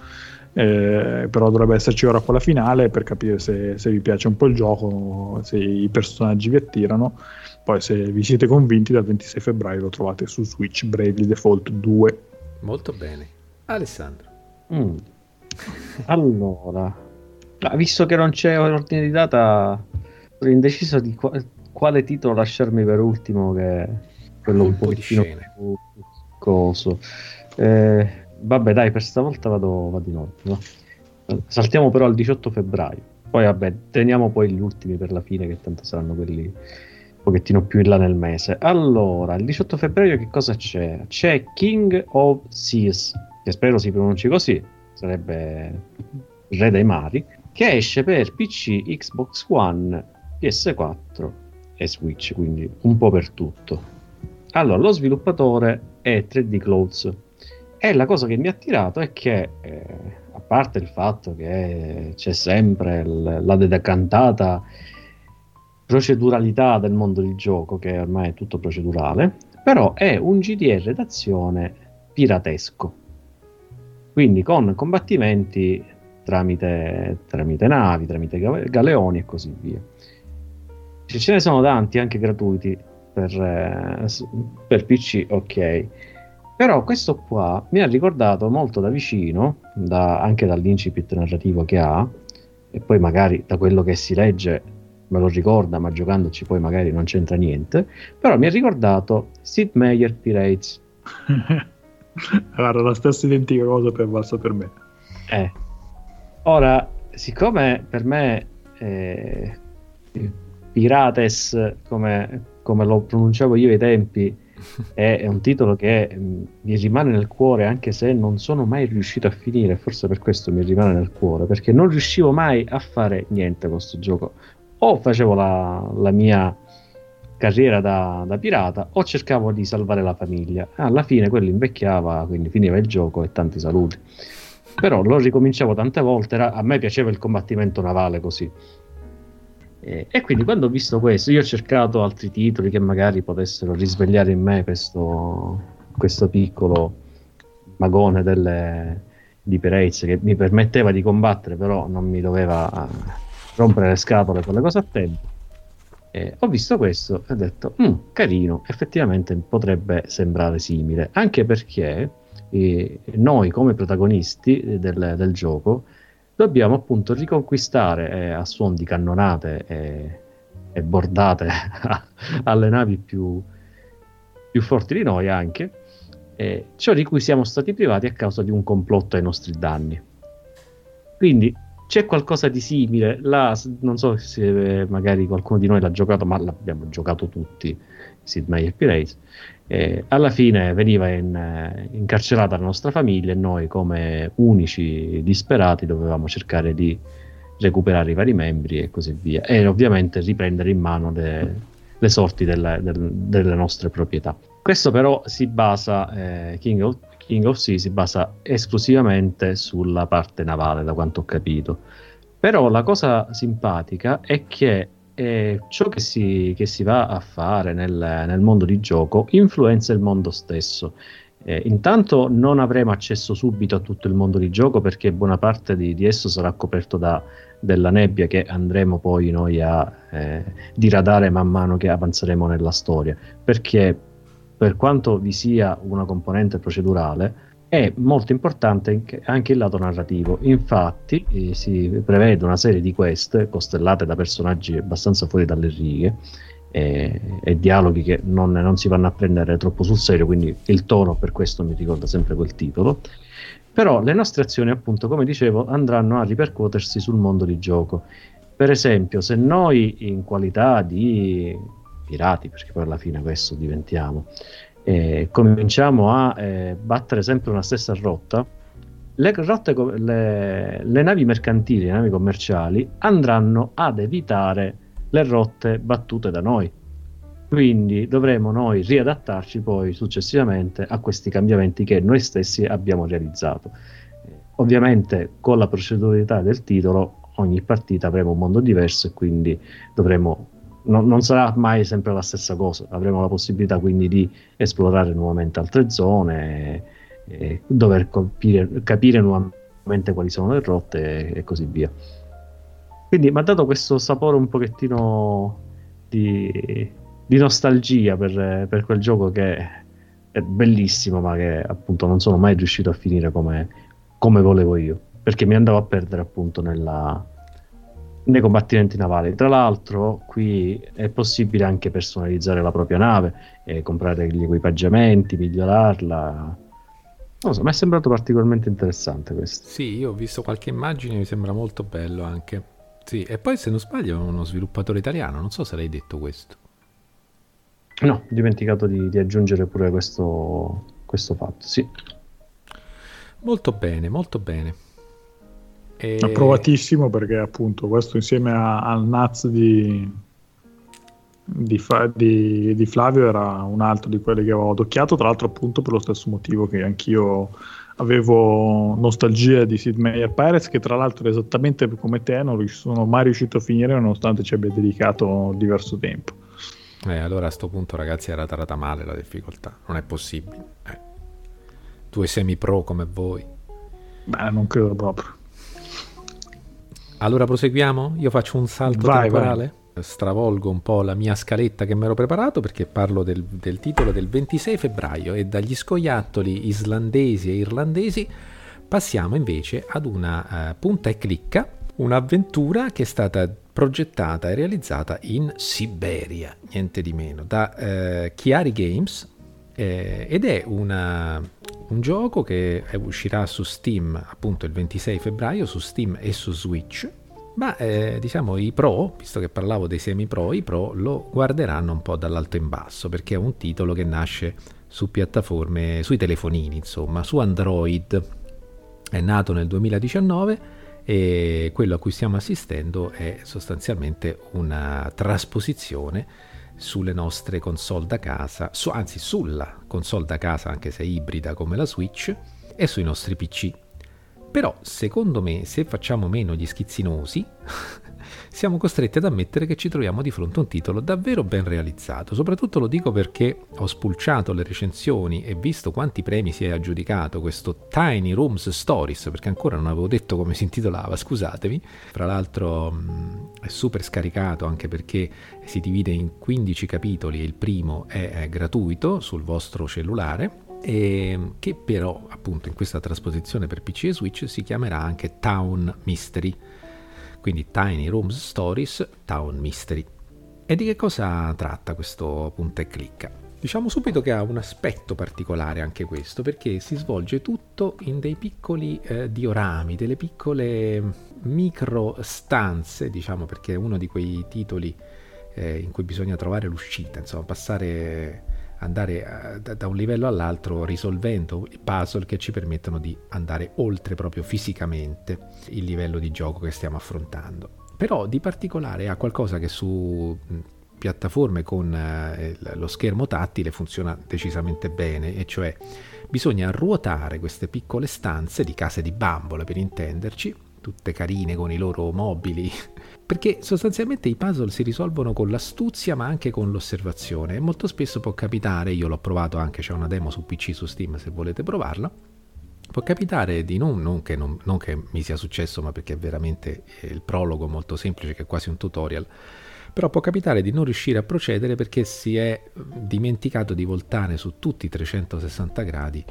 eh, però dovrebbe esserci ora quella finale per capire se, se, vi piace un po' il gioco se i personaggi vi attirano poi se vi siete convinti dal 26 febbraio lo trovate su Switch Bravely Default 2 Molto bene. Alessandro. Mm. Allora, visto che non c'è ordine di data, sono indeciso di quale titolo lasciarmi per ultimo, che è quello un, un po' pochettino più coso. Eh, vabbè, dai, per stavolta vado, vado in ordine. Saltiamo però al 18 febbraio. Poi, vabbè, teniamo poi gli ultimi per la fine, che tanto saranno quelli pochettino più in là nel mese. Allora, il 18 febbraio che cosa c'è? C'è King of Seas, che spero si pronunci così, sarebbe Re dei Mari, che esce per PC, Xbox One, PS4 e Switch, quindi un po' per tutto. Allora, lo sviluppatore è 3D Clothes e la cosa che mi ha attirato è che, eh, a parte il fatto che c'è sempre l- la decantata proceduralità del mondo del gioco, che ormai è tutto procedurale, però è un GDR d'azione piratesco, quindi con combattimenti tramite, tramite navi, tramite galeoni e così via. Ce ne sono tanti anche gratuiti per, eh, per PC, ok. Però questo qua mi ha ricordato molto da vicino, da, anche dall'incipit narrativo che ha, e poi magari da quello che si legge me lo ricorda, ma giocandoci poi magari non c'entra niente, però mi ha ricordato Sid Meier Pirates. Guarda, la stessa identica cosa per valsa per me. Eh. Ora, siccome per me eh, Pirates, come, come, lo pronunciavo io ai tempi, è, è un titolo che mm, mi rimane nel cuore anche se non sono mai riuscito a finire, forse per questo mi rimane nel cuore, perché non riuscivo mai a fare niente con questo gioco. O facevo la, la mia carriera da, da, pirata o cercavo di salvare la famiglia. Alla fine quello invecchiava, quindi finiva il gioco e tanti saluti. Però lo ricominciavo tante volte, era, a me piaceva il combattimento navale così. E, quindi quando ho visto questo, io ho cercato altri titoli che magari potessero risvegliare in me questo, questo piccolo magone delle, di Pirates che mi permetteva di combattere, però non mi doveva eh, rompere le scatole con le cose a tempo. E ho visto questo e ho detto, mm, carino, effettivamente potrebbe sembrare simile, anche perché eh, noi come protagonisti del, del gioco dobbiamo appunto riconquistare eh, a suon di cannonate e, e bordate alle navi più, più, forti di noi anche, eh, ciò di cui siamo stati privati a causa di un complotto ai nostri danni. Quindi c'è qualcosa di simile, là, non so se magari qualcuno di noi l'ha giocato, ma l'abbiamo giocato tutti, Sid Meier Pirates, eh, alla fine veniva in, eh, incarcerata la nostra famiglia e noi come unici disperati dovevamo cercare di recuperare i vari membri e così via e ovviamente riprendere in mano le, le sorti delle, del, delle nostre proprietà. Questo però si basa, eh, King, of, King of Sea si basa esclusivamente sulla parte navale da quanto ho capito. Però la cosa simpatica è che e ciò che si, che si, va a fare nel, nel, mondo di gioco influenza il mondo stesso. Eh, intanto non avremo accesso subito a tutto il mondo di gioco perché buona parte di, di esso sarà coperto da della nebbia che andremo poi noi a eh, diradare man mano che avanzeremo nella storia. Perché per quanto vi sia una componente procedurale, è molto importante anche il lato narrativo. Infatti, eh, si prevede una serie di quest costellate da personaggi abbastanza fuori dalle righe e, e dialoghi che non, non, si vanno a prendere troppo sul serio, quindi il tono per questo mi ricorda sempre quel titolo. Però le nostre azioni, appunto, come dicevo, andranno a ripercuotersi sul mondo di gioco. Per esempio, se noi in qualità di pirati, perché poi alla fine questo diventiamo, eh, cominciamo a eh, battere sempre una stessa rotta, le, rotte, le, le, navi mercantili, le navi commerciali andranno ad evitare le rotte battute da noi. Quindi dovremo noi riadattarci poi successivamente a questi cambiamenti che noi stessi abbiamo realizzato. Ovviamente con la proceduralità del titolo ogni partita avremo un mondo diverso e quindi dovremo no, non sarà mai sempre la stessa cosa, avremo la possibilità quindi di esplorare nuovamente altre zone, e, e dover colpire, capire nuovamente quali sono le rotte e, e così via. Quindi mi ha dato questo sapore un pochettino di, di nostalgia per, per, quel gioco che è bellissimo, ma che appunto non sono mai riuscito a finire come, come volevo io, perché mi andavo a perdere appunto nella, nei combattimenti navali. Tra l'altro, qui è possibile anche personalizzare la propria nave, e comprare gli equipaggiamenti, migliorarla. Non so, mi è sembrato particolarmente interessante questo. Sì, io ho visto qualche immagine, mi sembra molto bello anche. Sì, e poi se non sbaglio è uno sviluppatore italiano, non so se l'hai detto questo. No, ho dimenticato di, di aggiungere pure questo, questo fatto, sì. Molto bene, molto bene. E... Approvatissimo perché appunto questo insieme a, al Naz di, di, di, di, Flavio era un altro di quelli che avevo adocchiato, tra l'altro appunto per lo stesso motivo che anch'io avevo nostalgia di Sid Meier Pirates, che tra l'altro esattamente come te non sono mai riuscito a finire nonostante ci abbia dedicato diverso tempo. Eh, allora a questo punto ragazzi era tarata male la difficoltà, non è possibile. Eh. Due semi-pro come voi. Beh, non credo proprio. Allora proseguiamo? Io faccio un salto vai, temporale? Vai stravolgo un po' la mia scaletta che mi ero preparato perché parlo del, del, titolo del 26 febbraio e dagli scoiattoli islandesi e irlandesi passiamo invece ad una uh, punta e clicca, un'avventura che è stata progettata e realizzata in Siberia, niente di meno, da uh, Chiari Games eh, ed è una, un gioco che uscirà su Steam appunto il 26 febbraio, su Steam e su Switch ma eh, diciamo i pro, visto che parlavo dei semi-pro, i pro lo guarderanno un po' dall'alto in basso perché è un titolo che nasce su piattaforme, sui telefonini, insomma, su Android. È nato nel 2019 e quello a cui stiamo assistendo è sostanzialmente una trasposizione sulle nostre console da casa, su, anzi sulla console da casa anche se ibrida come la Switch e sui nostri PC però, secondo me, se facciamo meno gli schizzinosi, siamo costretti ad ammettere che ci troviamo di fronte a un titolo davvero ben realizzato. Soprattutto lo dico perché ho spulciato le recensioni e visto quanti premi si è aggiudicato questo Tiny Rooms Stories, perché ancora non avevo detto come si intitolava, scusatemi. Fra l'altro mh, è super scaricato anche perché si divide in 15 capitoli e il primo è, è gratuito sul vostro cellulare e che però appunto in questa trasposizione per PC e Switch si chiamerà anche Town Mystery, quindi Tiny Rooms Stories Town Mystery. E di che cosa tratta questo punta e clicca? Diciamo subito che ha un aspetto particolare anche questo, perché si svolge tutto in dei piccoli eh, diorami, delle piccole micro stanze, diciamo perché è uno di quei titoli eh, in cui bisogna trovare l'uscita, insomma passare andare eh, da un livello all'altro risolvendo puzzle che ci permettono di andare oltre proprio fisicamente il livello di gioco che stiamo affrontando. Però di particolare ha qualcosa che su piattaforme con eh, lo schermo tattile funziona decisamente bene, e cioè bisogna ruotare queste piccole stanze di case di bambole per intenderci, tutte carine con i loro mobili perché sostanzialmente i puzzle si risolvono con l'astuzia ma anche con l'osservazione. E molto spesso può capitare, io l'ho provato anche, c'è una demo su PC su Steam se volete provarla, può capitare di non, non, che, non, non che mi sia successo ma perché è veramente il prologo molto semplice che è quasi un tutorial, però può capitare di non riuscire a procedere perché si è dimenticato di voltare su tutti i 360 gradi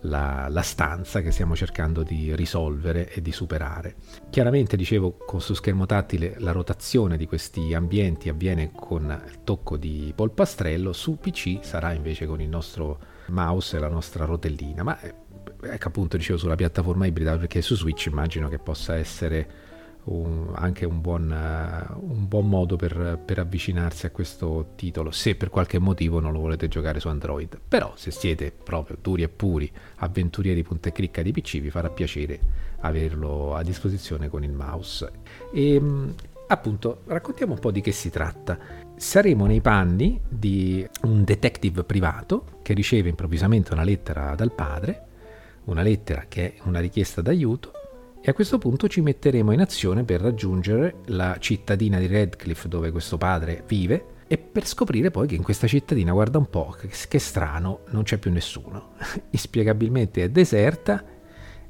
la, la, stanza che stiamo cercando di risolvere e di superare. Chiaramente, dicevo, con su schermo tattile la rotazione di questi ambienti avviene con il tocco di polpastrello, su PC sarà invece con il nostro mouse e la nostra rotellina, ma eh, ecco appunto dicevo sulla piattaforma ibrida perché su Switch immagino che possa essere un, anche un buon, uh, un buon modo per, per, avvicinarsi a questo titolo se per qualche motivo non lo volete giocare su Android. Però se siete proprio duri e puri avventurieri punta e clicca di PC vi farà piacere averlo a disposizione con il mouse. E ehm, appunto raccontiamo un po' di che si tratta. Saremo nei panni di un detective privato che riceve improvvisamente una lettera dal padre una lettera che è una richiesta d'aiuto e a questo punto ci metteremo in azione per raggiungere la cittadina di Redcliffe dove questo padre vive e per scoprire poi che in questa cittadina, guarda un po', che, strano, non c'è più nessuno. Inspiegabilmente è deserta,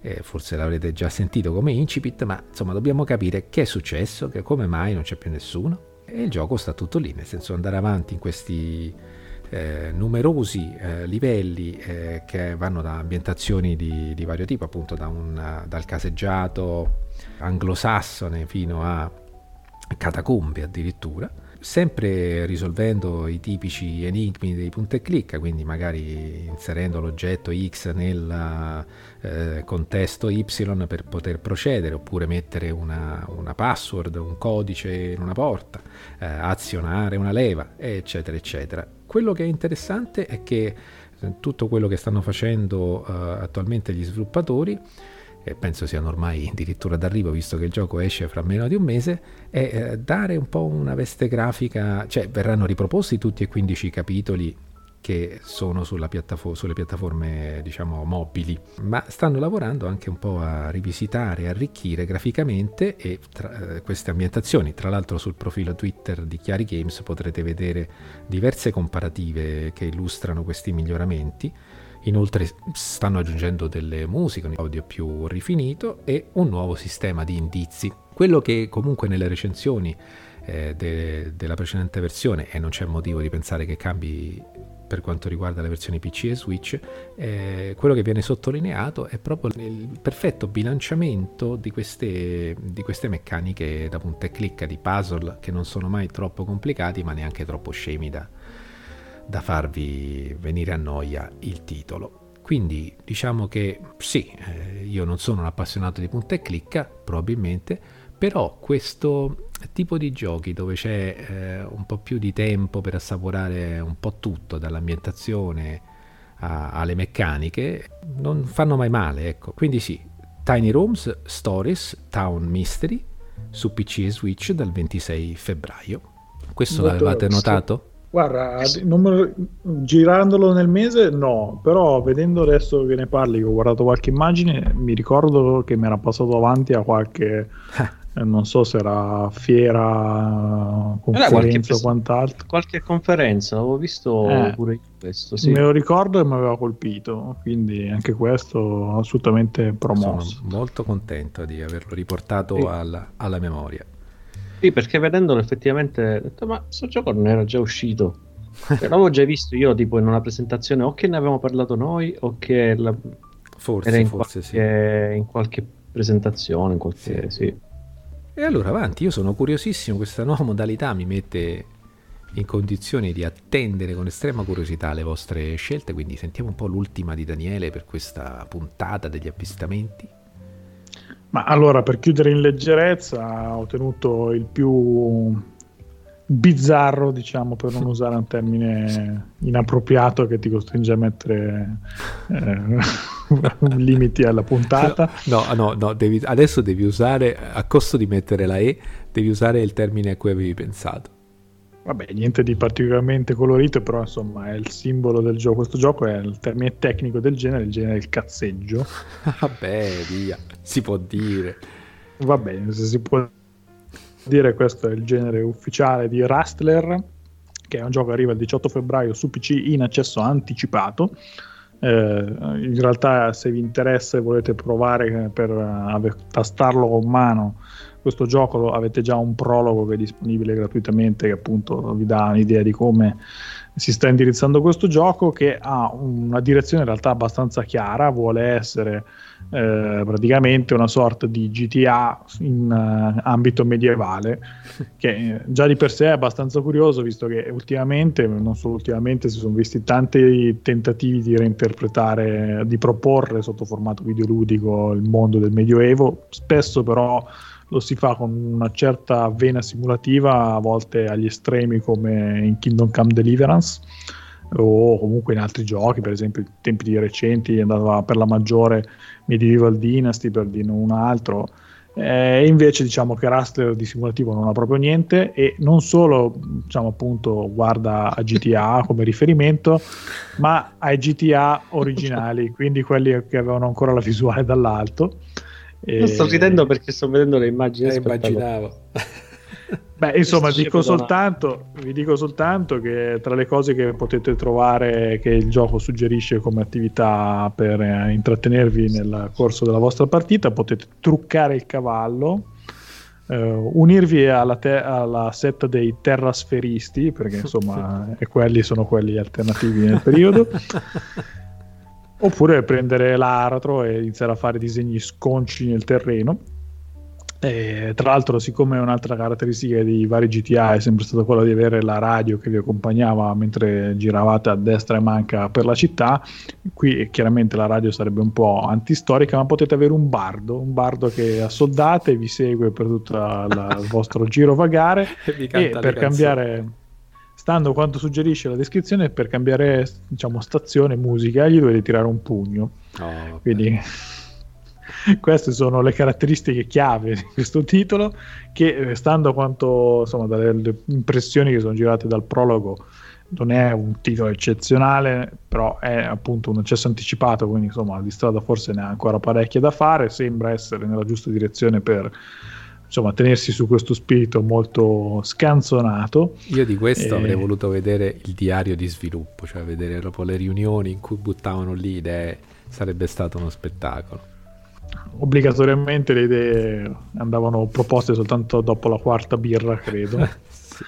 eh, forse l'avrete già sentito come incipit, ma insomma dobbiamo capire che è successo, che come mai non c'è più nessuno. E il gioco sta tutto lì, nel senso andare avanti in questi eh, numerosi eh, livelli eh, che vanno da ambientazioni di, di vario tipo, appunto da un, dal caseggiato anglosassone fino a catacombe addirittura, sempre risolvendo i tipici enigmi dei punta e clicca, quindi magari inserendo l'oggetto X nel eh, contesto Y per poter procedere, oppure mettere una, una password, un codice in una porta, eh, azionare una leva, eccetera, eccetera. Quello che è interessante è che eh, tutto quello che stanno facendo uh, attualmente gli sviluppatori e penso siano ormai addirittura d'arrivo visto che il gioco esce fra meno di un mese, è eh, dare un po' una veste grafica, cioè verranno riproposti tutti e 15 capitoli che sono piattafo- sulle piattaforme diciamo mobili, ma stanno lavorando anche un po' a rivisitare, arricchire graficamente e tra, eh, queste ambientazioni. Tra l'altro sul profilo Twitter di Chiari Games potrete vedere diverse comparative che illustrano questi miglioramenti. Inoltre stanno aggiungendo delle musiche, un audio più rifinito e un nuovo sistema di indizi. Quello che comunque nelle recensioni eh, de- della precedente versione, e non c'è motivo di pensare che cambi per quanto riguarda le versioni PC e Switch, eh, quello che viene sottolineato è proprio il perfetto bilanciamento di queste, di queste meccaniche da punta e clicca, di puzzle che non sono mai troppo complicati ma neanche troppo scemi da, da farvi venire a noia il titolo. Quindi diciamo che sì, eh, io non sono un appassionato di punta e clicca, probabilmente, però questo tipo di giochi dove c'è eh, un po' più di tempo per assaporare un po' tutto, dall'ambientazione a, alle meccaniche, non fanno mai male, ecco. Quindi sì, Tiny Rooms Stories Town Mystery su PC e Switch dal 26 febbraio. Questo Molto l'avete notato? Guarda, lo, girandolo nel mese no, però vedendo adesso che ne parli, che ho guardato qualche immagine, mi ricordo che mi era passato avanti a qualche Eh, non so se era fiera, conferenza o quant'altro. Qualche conferenza, avevo visto eh, pure questo. Sì. Me lo ricordo e mi aveva colpito, quindi anche questo assolutamente promosso. Sono molto contento di averlo riportato sì. alla, alla, memoria. Sì, perché vedendolo effettivamente ho detto, ma questo gioco non era già uscito. L'avevo già visto io tipo in una presentazione o che ne avevamo parlato noi o che la... forse, era in, forse qualche, sì. in qualche presentazione, in qualche... sì. sì. E allora avanti, io sono curiosissimo, questa nuova modalità mi mette in condizioni di attendere con estrema curiosità le vostre scelte, quindi sentiamo un po' l'ultima di Daniele per questa puntata degli avvistamenti. Ma allora, per chiudere in leggerezza, ho tenuto il più bizzarro, diciamo, per non usare un termine inappropriato che ti costringe a mettere eh, limiti alla puntata. No, no, no, devi, adesso devi usare, a costo di mettere la E, devi usare il termine a cui avevi pensato. Vabbè, niente di particolarmente colorito, però insomma è il simbolo del gioco. Questo gioco è il termine tecnico del genere, il genere del cazzeggio. Vabbè, via, si può dire. Va bene, se si può dire questo è il genere ufficiale di Rustler, che è un gioco che arriva il 18 febbraio su PC in accesso anticipato. Eh, in realtà se vi interessa e volete provare per uh, tastarlo con mano questo gioco avete già un prologo che è disponibile gratuitamente che appunto vi dà un'idea di come si sta indirizzando questo gioco che ha una direzione in realtà abbastanza chiara, vuole essere eh, praticamente una sorta di GTA in uh, ambito medievale, che eh, già di per sé è abbastanza curioso, visto che ultimamente, non solo ultimamente, si sono visti tanti tentativi di reinterpretare, di proporre sotto formato videoludico il mondo del Medioevo, spesso però lo si fa con una certa vena simulativa, a volte agli estremi come in Kingdom Come Deliverance o comunque in altri giochi, per esempio in tempi recenti andava per la maggiore Medieval Dynasty per dire un altro. E eh, invece diciamo che Rustler di simulativo non ha proprio niente e non solo diciamo appunto guarda a GTA come riferimento ma ai GTA originali quindi quelli che avevano ancora la visuale dall'alto e... Sto ridendo perché sto vedendo le immagini. Eh, immaginavo. Beh, insomma, dico soltanto, vi dico soltanto che tra le cose che potete trovare che il gioco suggerisce come attività per eh, intrattenervi nel corso della vostra partita, potete truccare il cavallo, eh, unirvi alla, te- alla, setta dei terrasferisti, perché insomma quelli sono quelli alternativi nel periodo. Oppure prendere l'aratro e iniziare a fare disegni sconci nel terreno. E, tra l'altro, siccome un'altra caratteristica di vari GTA è sempre stata quella di avere la radio che vi accompagnava mentre giravate a destra e manca per la città, qui chiaramente la radio sarebbe un po' antistorica, ma potete avere un bardo, un bardo che assoldate e vi segue per tutto il vostro giro vagare e, e per cambiare stando quanto suggerisce la descrizione, per cambiare diciamo, stazione musica gli dovete tirare un pugno. Oh, Quindi Queste sono le caratteristiche chiave di questo titolo che, stando a quanto, insomma, dalle impressioni che sono girate dal prologo, non è un titolo eccezionale, però è appunto un accesso anticipato, quindi insomma di strada forse ne ha ancora parecchie da fare, sembra essere nella giusta direzione per insomma tenersi su questo spirito molto scanzonato. Io di questo e... avrei voluto vedere il diario di sviluppo, cioè vedere proprio le riunioni in cui buttavano lì idee, sarebbe stato uno spettacolo obbligatoriamente le idee andavano proposte soltanto dopo la quarta birra, credo. sì.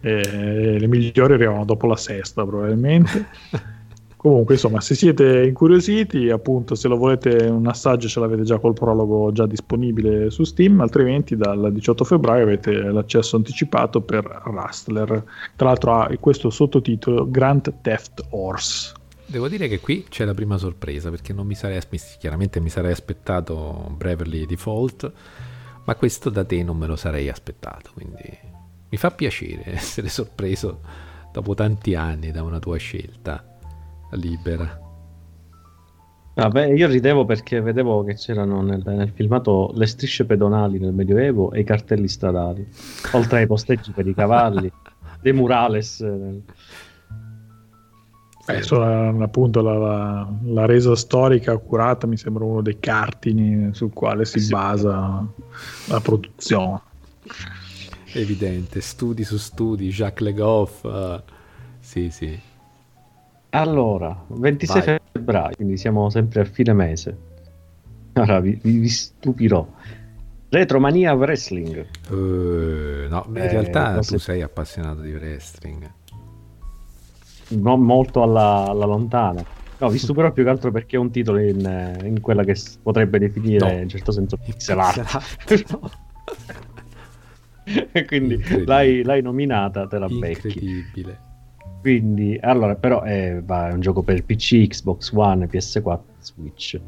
le migliori arrivavano dopo la sesta, probabilmente. Comunque, insomma, se siete incuriositi, appunto, se lo volete un assaggio ce l'avete già col prologo già disponibile su Steam, altrimenti dal 18 febbraio avete l'accesso anticipato per Rustler. Tra l'altro ha questo sottotitolo Grand Theft Horse. Devo dire che qui c'è la prima sorpresa perché non mi sarei chiaramente mi sarei aspettato Bravely Default, ma questo da te non me lo sarei aspettato, quindi mi fa piacere essere sorpreso dopo tanti anni da una tua scelta libera. Vabbè, io ridevo perché vedevo che c'erano nel, nel, filmato le strisce pedonali nel Medioevo e i cartelli stradali, oltre ai posteggi per i cavalli, dei murales. Nel... Eh, sono, appunto la, la, la, resa storica accurata mi sembra uno dei cartini sul quale si sì. basa la produzione. Evidente, studi su studi, Jacques Le Goff, uh, sì sì. Allora, 26 Vai. febbraio, quindi siamo sempre a fine mese. Ora vi, vi, vi stupirò. Retromania Wrestling. Uh, no, in eh, realtà tu sei appassionato di wrestling non molto alla, alla lontana. No, visto però più che altro perché è un titolo in, in quella che potrebbe definire no. in un certo senso pixel art. e quindi l'hai, l'hai, nominata, te la becchi. Incredibile. Quindi, allora, però è, va, è, un gioco per PC, Xbox One, PS4, Switch.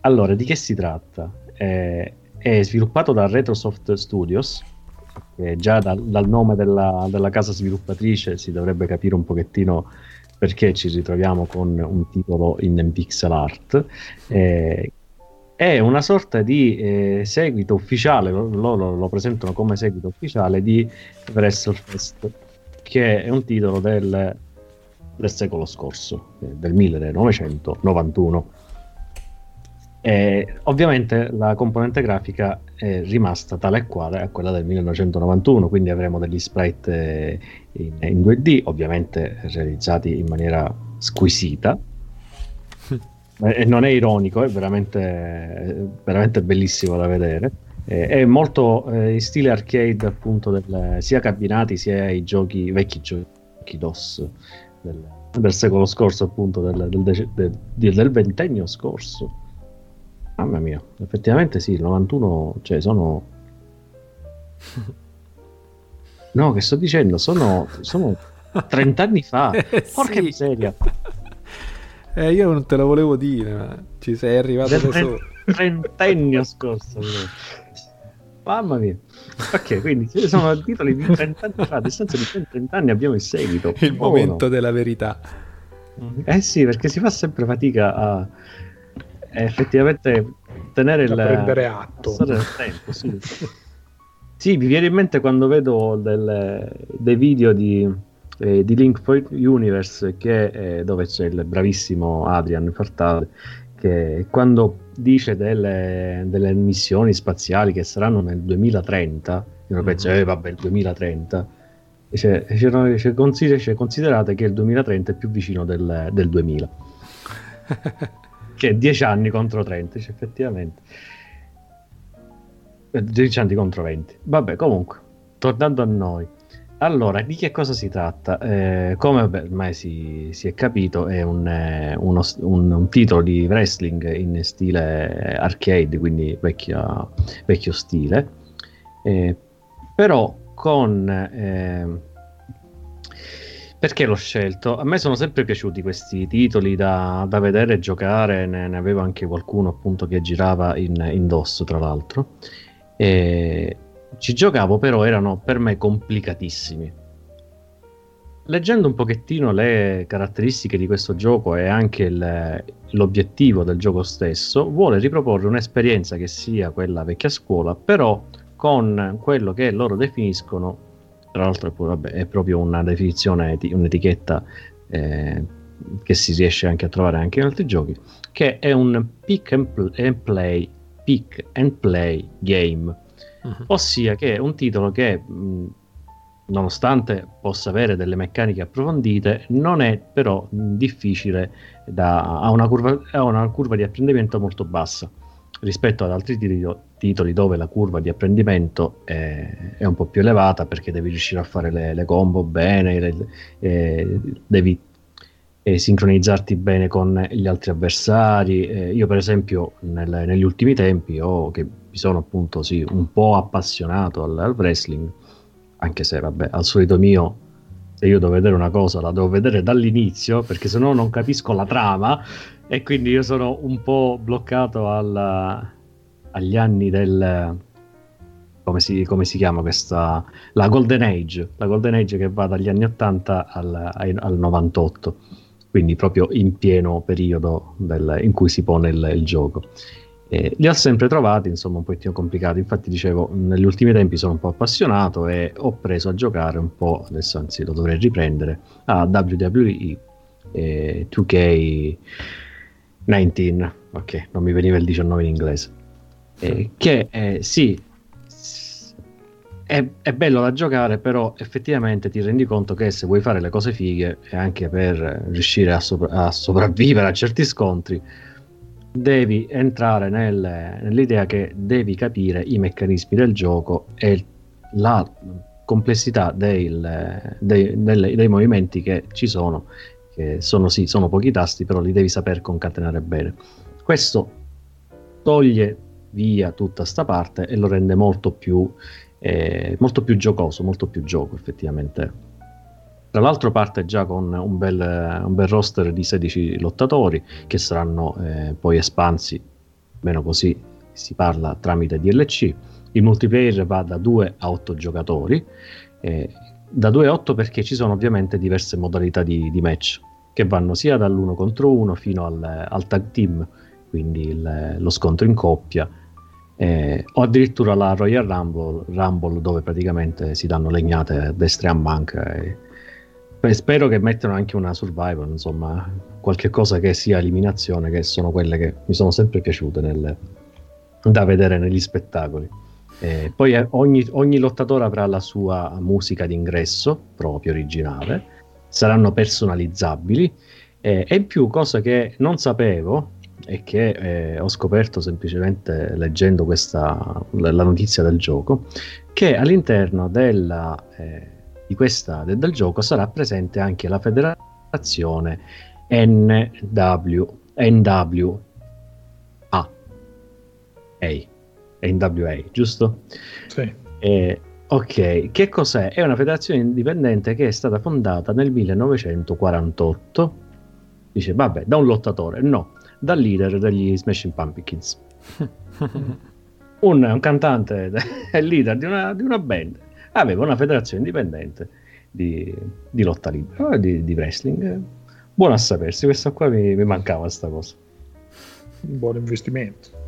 Allora, di che si tratta? È, è sviluppato da Retrosoft Studios, che già dal, dal nome della, della, casa sviluppatrice si dovrebbe capire un pochettino perché ci ritroviamo con un titolo in pixel art. Eh, è una sorta di eh, seguito ufficiale, loro lo presentano come seguito ufficiale di WrestleFest, che è un titolo del, del secolo scorso, eh, del 1991. E ovviamente la componente grafica è rimasta tale e quale a quella del 1991, quindi avremo degli sprite in, in 2D, ovviamente realizzati in maniera squisita. e non è ironico, è veramente, veramente bellissimo da vedere. è molto eh, in stile arcade, appunto, del, sia cabinati sia i giochi, vecchi giochi DOS del, del secolo scorso, appunto, del, del, del ventennio scorso Mamma mia, effettivamente sì, il 91, cioè sono... No, che sto dicendo, sono, sono 30 anni fa. Eh, Porca sì. miseria. Eh, io non te lo volevo dire, ma ci sei arrivato da solo. Trentennio scorso. Mamma mia. Ok, quindi sono titoli di 30 anni fa, a distanza di 30 anni abbiamo il seguito. Il oh, momento della verità. Eh sì, perché si fa sempre fatica a effettivamente tenere da il prendere atto tempo, sì. sì, mi viene in mente quando vedo delle, dei video di, eh, di Link Universe che, eh, dove c'è il bravissimo Adrian Fartale che quando dice delle, delle missioni spaziali che saranno nel 2030 io mm-hmm. penso, eh vabbè il 2030 cioè, cioè, consider- considerate che il 2030 è più vicino del, del 2000 che è 10 anni contro 30, cioè, effettivamente. 10 eh, anni contro 20. Vabbè, comunque, tornando a noi. Allora, di che cosa si tratta? Eh, come ormai si, si, è capito, è un, eh, uno, un, un, titolo di wrestling in stile arcade, quindi vecchio, vecchio stile, eh, però con eh, perché l'ho scelto? A me sono sempre piaciuti questi titoli da, da vedere e giocare, ne, ne, avevo anche qualcuno appunto che girava in, in tra l'altro. E ci giocavo però erano per me complicatissimi. leggendo un pochettino le caratteristiche di questo gioco e anche il, l'obiettivo del gioco stesso, vuole riproporre un'esperienza che sia quella vecchia scuola, però con quello che loro definiscono, tra l'altro vabbè, è proprio una definizione, un'etichetta eh, che si riesce anche a trovare anche in altri giochi, che è un pick and, pl- and play, pick and play game, uh-huh. ossia che è un titolo che mh, nonostante possa avere delle meccaniche approfondite, non è però difficile, da, ha, una curva, ha una curva di apprendimento molto bassa rispetto ad altri titoli dove la curva di apprendimento è, è, un po' più elevata perché devi riuscire a fare le, le combo bene, le, eh, devi eh, sincronizzarti bene con gli altri avversari. Eh, io per esempio nel, negli ultimi tempi ho, che mi sono appunto sì, un po' appassionato al, al wrestling, anche se vabbè, al solito mio, se io devo vedere una cosa la devo vedere dall'inizio, perché se no non capisco la trama e quindi io sono un po' bloccato alla, agli anni del... Come si, come si, chiama questa? La Golden Age, la Golden Age che va dagli anni 80 al, al 98, quindi proprio in pieno periodo del, in cui si pone il, il gioco. Eh, li ho sempre trovati, insomma, un pochettino complicati. Infatti, dicevo, negli ultimi tempi sono un po' appassionato e ho preso a giocare un po', adesso anzi lo dovrei riprendere, a WWE eh, 2K19. Ok, non mi veniva il 19 in inglese. Eh, che eh, sì, è, è, bello da giocare, però effettivamente ti rendi conto che se vuoi fare le cose fighe e anche per riuscire a, sopra- a sopravvivere a certi scontri, devi entrare nel, nell'idea che devi capire i meccanismi del gioco e la complessità del, dei, dei, dei, movimenti che ci sono, che sono sì, sono pochi tasti, però li devi saper concatenare bene. Questo toglie via tutta sta parte e lo rende molto più, eh, molto più giocoso, molto più gioco effettivamente tra l'altro parte già con un bel, un bel roster di 16 lottatori che saranno eh, poi espansi, meno così si parla tramite DLC. Il multiplayer va da 2 a 8 giocatori, eh, da 2 a 8 perché ci sono ovviamente diverse modalità di, di match che vanno sia dall'1 contro 1 fino al, al tag team, quindi il, lo scontro in coppia, eh, o addirittura la Royal Rumble, Rumble, dove praticamente si danno legnate a destra e a manca. E, spero che mettano anche una survival, insomma, qualche cosa che sia eliminazione, che sono quelle che mi sono sempre piaciute nel, da vedere negli spettacoli. Eh, poi eh, ogni, ogni, lottatore avrà la sua musica d'ingresso proprio originale, saranno personalizzabili eh, e in più, cosa che non sapevo e che eh, ho scoperto semplicemente leggendo questa, la, notizia del gioco, che all'interno della eh, di questa, del, gioco sarà presente anche la federazione NW, NWA. A. NWA, giusto? Sì. Eh, ok, che cos'è? È una federazione indipendente che è stata fondata nel 1948. Dice, vabbè, da un lottatore. No, dal leader degli Smashing Pumpkins. un, un cantante il leader di una, di una band aveva una federazione indipendente di, di lotta libera, di, di, wrestling. Buono a sapersi, questa qua mi, mi mancava questa cosa. Un buon investimento.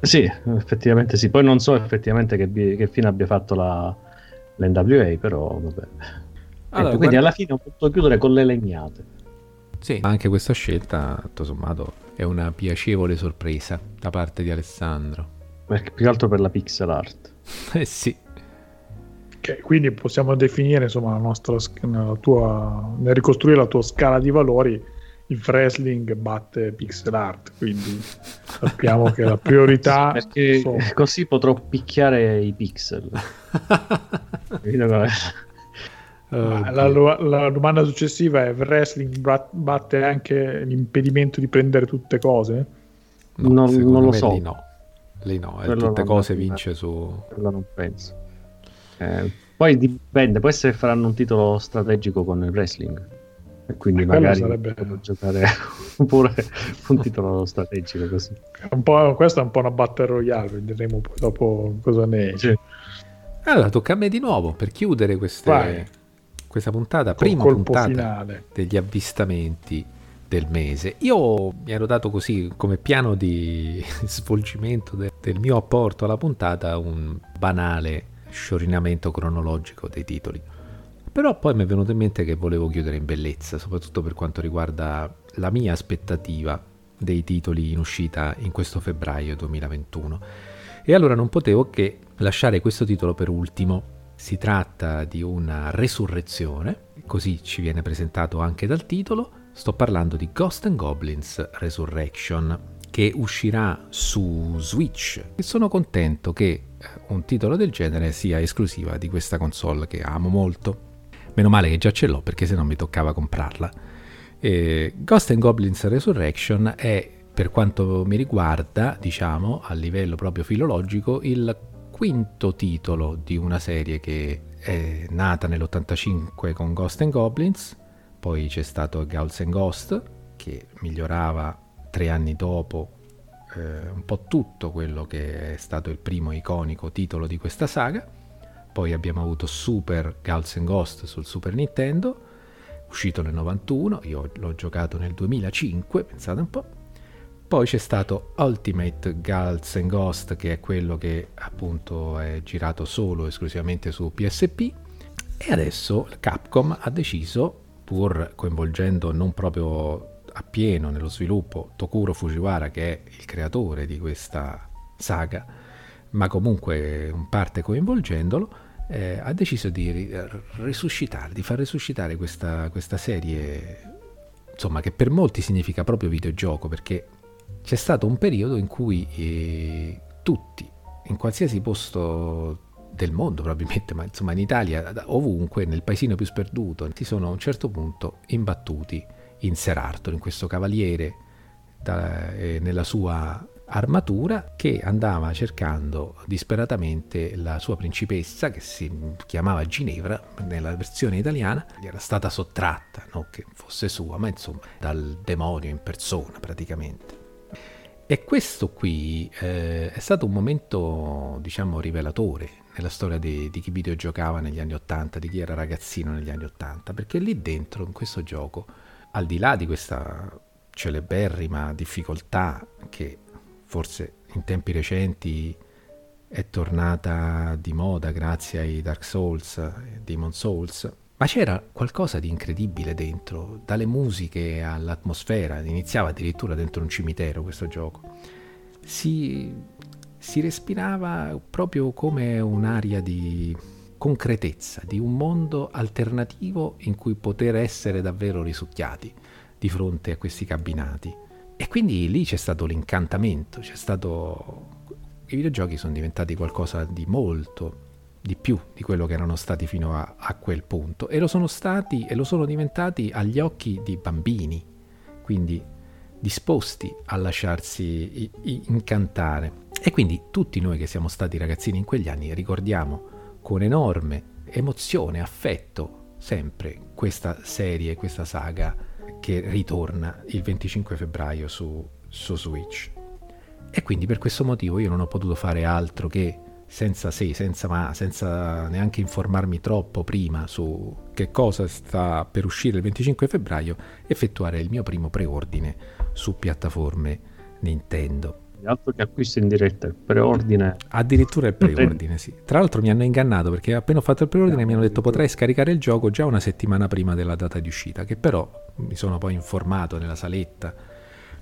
Sì, effettivamente sì. Poi non so effettivamente che, che fine abbia fatto la, l'NWA, però vabbè. Allora, ecco, quindi guarda... alla fine ho potuto chiudere con le legnate. Sì, anche questa scelta, tutto sommato, è una piacevole sorpresa da parte di Alessandro. Perché più che altro per la pixel art. eh sì. Okay, quindi possiamo definire insomma la nostra, nella tua, nel ricostruire la tua scala di valori il wrestling batte pixel art quindi sappiamo che la priorità perché sono... così potrò picchiare i pixel. La, la, domanda successiva è wrestling batte anche l'impedimento di prendere tutte cose? No, non, non lo so. lì no, lì no eh, tutte cose vince su quello non penso. Eh, poi dipende, può essere che faranno un titolo strategico con il wrestling. E quindi eh, magari sarebbe... giocare pure un titolo strategico così. Un po', questa è un po' una battle royale, vedremo poi dopo cosa ne esce. Allora, tocca a me di nuovo per chiudere queste, questa puntata, Col prima puntata finale. degli avvistamenti del mese. Io mi ero dato così come piano di svolgimento de- del mio apporto alla puntata un banale sciorinamento cronologico dei titoli. Però poi mi è venuto in mente che volevo chiudere in bellezza, soprattutto per quanto riguarda la mia aspettativa dei titoli in uscita in questo febbraio 2021. E allora non potevo che lasciare questo titolo per ultimo. Si tratta di una resurrezione, così ci viene presentato anche dal titolo. Sto parlando di Ghost and Goblins Resurrection, che uscirà su Switch. E sono contento che eh, un titolo del genere sia esclusiva di questa console che amo molto. Meno male che già ce l'ho perché se no mi toccava comprarla. E Ghost and Goblins Resurrection è, per quanto mi riguarda, diciamo, a livello proprio filologico, il quinto titolo di una serie che è nata nell'85 con Ghost and Goblins, poi c'è stato Ghosts and Ghost che migliorava tre anni dopo eh, un po' tutto quello che è stato il primo iconico titolo di questa saga. Poi abbiamo avuto Super Ghosts and Ghost sul Super Nintendo, uscito nel 91, io l'ho giocato nel 2005, pensate un po'. Poi c'è stato Ultimate Ghosts and Ghost, che è quello che appunto è girato solo esclusivamente su PSP. E adesso Capcom ha deciso, pur coinvolgendo non proprio appieno nello sviluppo Tokuro Fujiwara, che è il creatore di questa saga, ma comunque in parte coinvolgendolo, eh, ha deciso di ri- risuscitare, di far risuscitare questa, questa serie, insomma, che per molti significa proprio videogioco, perché c'è stato un periodo in cui eh, tutti, in qualsiasi posto del mondo probabilmente, ma insomma in Italia, ovunque, nel paesino più sperduto, si sono a un certo punto imbattuti in Ser Arthur, in questo cavaliere da- eh, nella sua armatura che andava cercando disperatamente la sua principessa che si chiamava Ginevra nella versione italiana. Gli era stata sottratta non che fosse sua ma insomma dal demonio in persona praticamente. E questo qui eh, è stato un momento diciamo rivelatore nella storia di, di chi videogiocava negli anni 80 di chi era ragazzino negli anni 80 perché lì dentro in questo gioco al di là di questa celeberrima difficoltà che forse in tempi recenti è tornata di moda grazie ai Dark Souls, Demon Souls, ma c'era qualcosa di incredibile dentro, dalle musiche all'atmosfera, iniziava addirittura dentro un cimitero questo gioco. Si, si respirava proprio come un'aria di concretezza, di un mondo alternativo in cui poter essere davvero risucchiati di fronte a questi cabinati. E quindi lì c'è stato l'incantamento, c'è stato... I videogiochi sono diventati qualcosa di molto di più di quello che erano stati fino a, a quel punto e lo sono stati e lo sono diventati agli occhi di bambini, quindi disposti a lasciarsi incantare. E quindi tutti noi che siamo stati ragazzini in quegli anni ricordiamo con enorme emozione, affetto, sempre questa serie, questa saga che ritorna il 25 febbraio su, su Switch. E quindi per questo motivo io non ho potuto fare altro che senza se, senza ma, senza neanche informarmi troppo prima su che cosa sta per uscire il 25 febbraio, effettuare il mio primo preordine su piattaforme Nintendo. Altro che acquisto in diretta, il preordine. Addirittura il preordine, sì. Tra l'altro mi hanno ingannato perché appena ho fatto il preordine mi hanno detto potrai scaricare il gioco già una settimana prima della data di uscita, che però mi sono poi informato nella saletta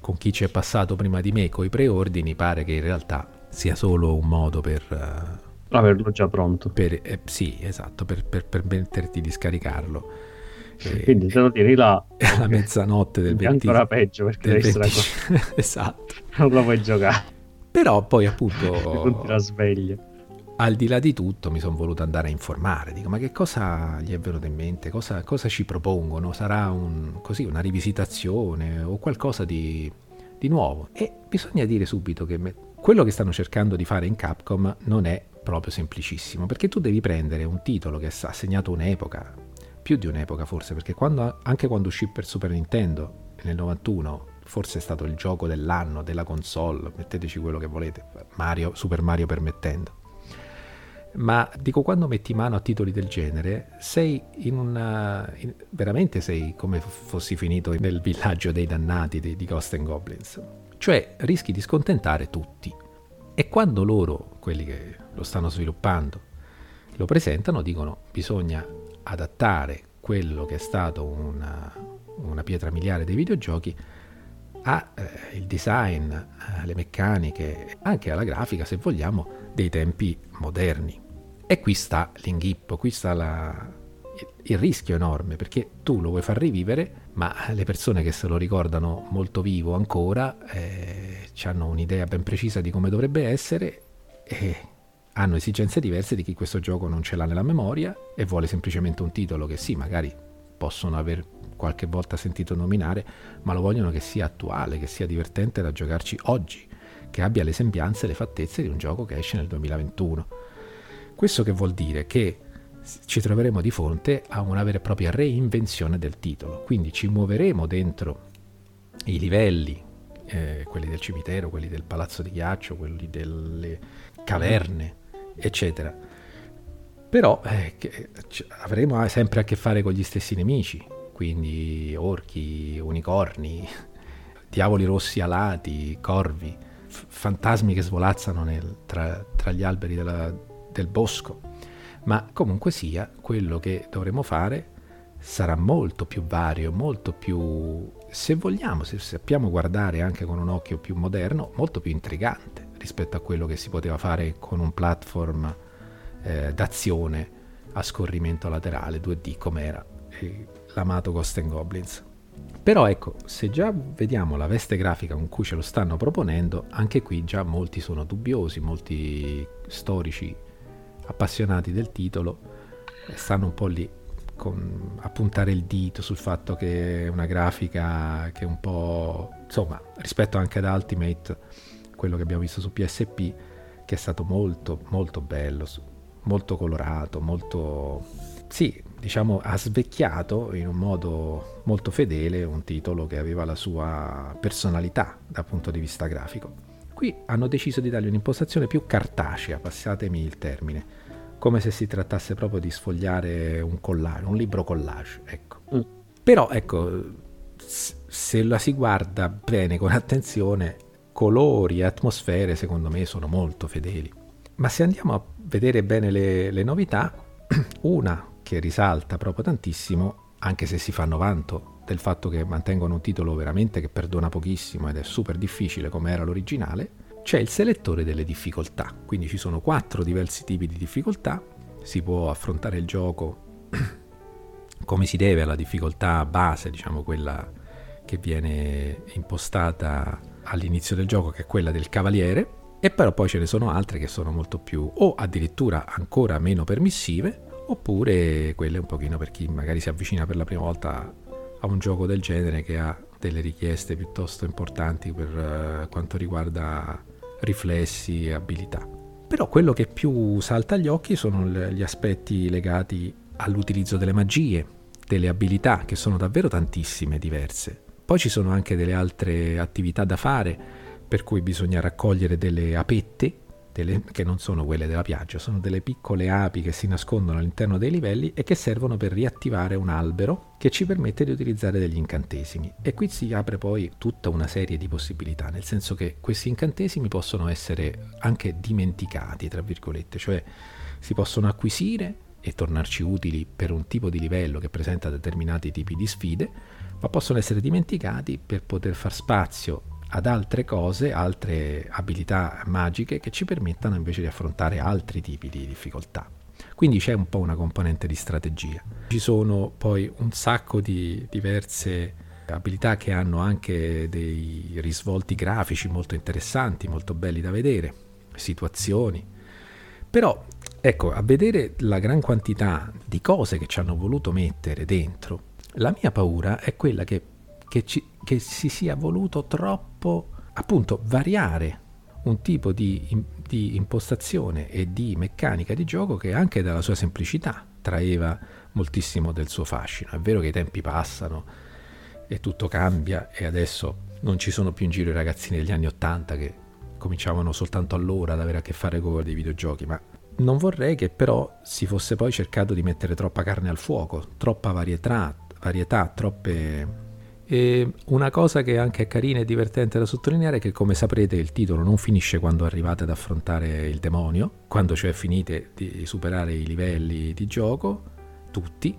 con chi ci è passato prima di me con i preordini, pare che in realtà sia solo un modo per... eh, Averlo già pronto. per- eh, sì, esatto, per, per permetterti di scaricarlo. Quindi te lo tiri là. alla mezzanotte del È 20... ancora peggio perché devi stare 20 esatto. non lo puoi giocare. Però poi appunto la sveglia. al di là di tutto mi sono voluto andare a informare, dico ma che cosa gli è venuto in mente, cosa, cosa ci propongono, sarà un, così, una rivisitazione o qualcosa di, di nuovo? E bisogna dire subito che me- quello che stanno cercando di fare in Capcom non è proprio semplicissimo, perché tu devi prendere un titolo che ha segnato un'epoca, più di un'epoca forse, perché quando- anche quando uscì per Super Nintendo nel 91 forse è stato il gioco dell'anno, della console, metteteci quello che volete, Mario, Super Mario permettendo. Ma dico quando metti mano a titoli del genere sei in una in, veramente sei come fossi finito nel villaggio dei dannati di, di Ghost and Goblins. Cioè rischi di scontentare tutti. E quando loro quelli che lo stanno sviluppando lo presentano dicono bisogna adattare quello che è stato una, una pietra miliare dei videogiochi al eh, design, alle meccaniche, anche alla grafica se vogliamo, dei tempi moderni. E qui sta l'inghippo, qui sta la, il rischio enorme perché tu lo vuoi far rivivere, ma le persone che se lo ricordano molto vivo ancora eh, hanno un'idea ben precisa di come dovrebbe essere e hanno esigenze diverse di chi questo gioco non ce l'ha nella memoria e vuole semplicemente un titolo che sì, magari possono aver qualche volta sentito nominare, ma lo vogliono che sia attuale, che sia divertente da giocarci oggi, che abbia le sembianze e le fattezze di un gioco che esce nel 2021. Questo che vuol dire? Che ci troveremo di fronte a una vera e propria reinvenzione del titolo, quindi ci muoveremo dentro i livelli, eh, quelli del cimitero, quelli del palazzo di ghiaccio, quelli delle caverne, eccetera. Però eh, avremo sempre a che fare con gli stessi nemici, quindi orchi, unicorni, diavoli rossi alati, corvi, f- fantasmi che svolazzano nel, tra, tra, gli alberi della, del bosco. Ma comunque sia, quello che dovremo fare sarà molto più vario, molto più, se vogliamo, se sappiamo guardare anche con un occhio più moderno, molto più intrigante rispetto a quello che si poteva fare con un platform eh, d'azione a scorrimento laterale 2D come era l'amato Ghost and Goblins. Però ecco, se già vediamo la veste grafica con cui ce lo stanno proponendo, anche qui già molti sono dubbiosi, molti storici appassionati del titolo eh, stanno un po' lì con, a puntare il dito sul fatto che è una grafica che è un po' insomma rispetto anche ad Ultimate quello che abbiamo visto su PSP che è stato molto molto bello molto colorato molto sì diciamo, ha svecchiato in un modo molto fedele un titolo che aveva la sua personalità dal punto di vista grafico. Qui hanno deciso di dargli un'impostazione più cartacea, passatemi il termine, come se si trattasse proprio di sfogliare un collage, un libro collage, ecco. Mm. Però ecco, se la si guarda bene con attenzione, colori e atmosfere secondo me sono molto fedeli. Ma se andiamo a vedere bene le, le novità, una che risalta proprio tantissimo, anche se si fanno vanto del fatto che mantengono un titolo veramente che perdona pochissimo ed è super difficile come era l'originale, c'è il selettore delle difficoltà. Quindi ci sono quattro diversi tipi di difficoltà, si può affrontare il gioco come si deve alla difficoltà base, diciamo quella che viene impostata all'inizio del gioco, che è quella del cavaliere, e però poi ce ne sono altre che sono molto più o addirittura ancora meno permissive oppure quelle un pochino per chi magari si avvicina per la prima volta a un gioco del genere che ha delle richieste piuttosto importanti per uh, quanto riguarda riflessi e abilità. Però quello che più salta agli occhi sono gli aspetti legati all'utilizzo delle magie, delle abilità, che sono davvero tantissime diverse. Poi ci sono anche delle altre attività da fare, per cui bisogna raccogliere delle apette delle, che non sono quelle della piaggia, sono delle piccole api che si nascondono all'interno dei livelli e che servono per riattivare un albero che ci permette di utilizzare degli incantesimi. E qui si apre poi tutta una serie di possibilità, nel senso che questi incantesimi possono essere anche dimenticati, tra virgolette, cioè si possono acquisire e tornarci utili per un tipo di livello che presenta determinati tipi di sfide, ma possono essere dimenticati per poter far spazio ad altre cose, altre abilità magiche che ci permettano invece di affrontare altri tipi di difficoltà. Quindi c'è un po' una componente di strategia. Ci sono poi un sacco di diverse abilità che hanno anche dei risvolti grafici molto interessanti, molto belli da vedere, situazioni. Però, ecco, a vedere la gran quantità di cose che ci hanno voluto mettere dentro, la mia paura è quella che che, ci, che si sia voluto troppo appunto variare un tipo di, di, impostazione e di meccanica di gioco che anche dalla sua semplicità traeva moltissimo del suo fascino. È vero che i tempi passano e tutto cambia e adesso non ci sono più in giro i ragazzini degli anni Ottanta che cominciavano soltanto allora ad avere a che fare con dei videogiochi, ma non vorrei che però si fosse poi cercato di mettere troppa carne al fuoco, troppa varietà, varietà troppe... E una cosa che anche è carina e divertente da sottolineare è che come saprete il titolo non finisce quando arrivate ad affrontare il demonio, quando cioè finite di superare i livelli di gioco, tutti,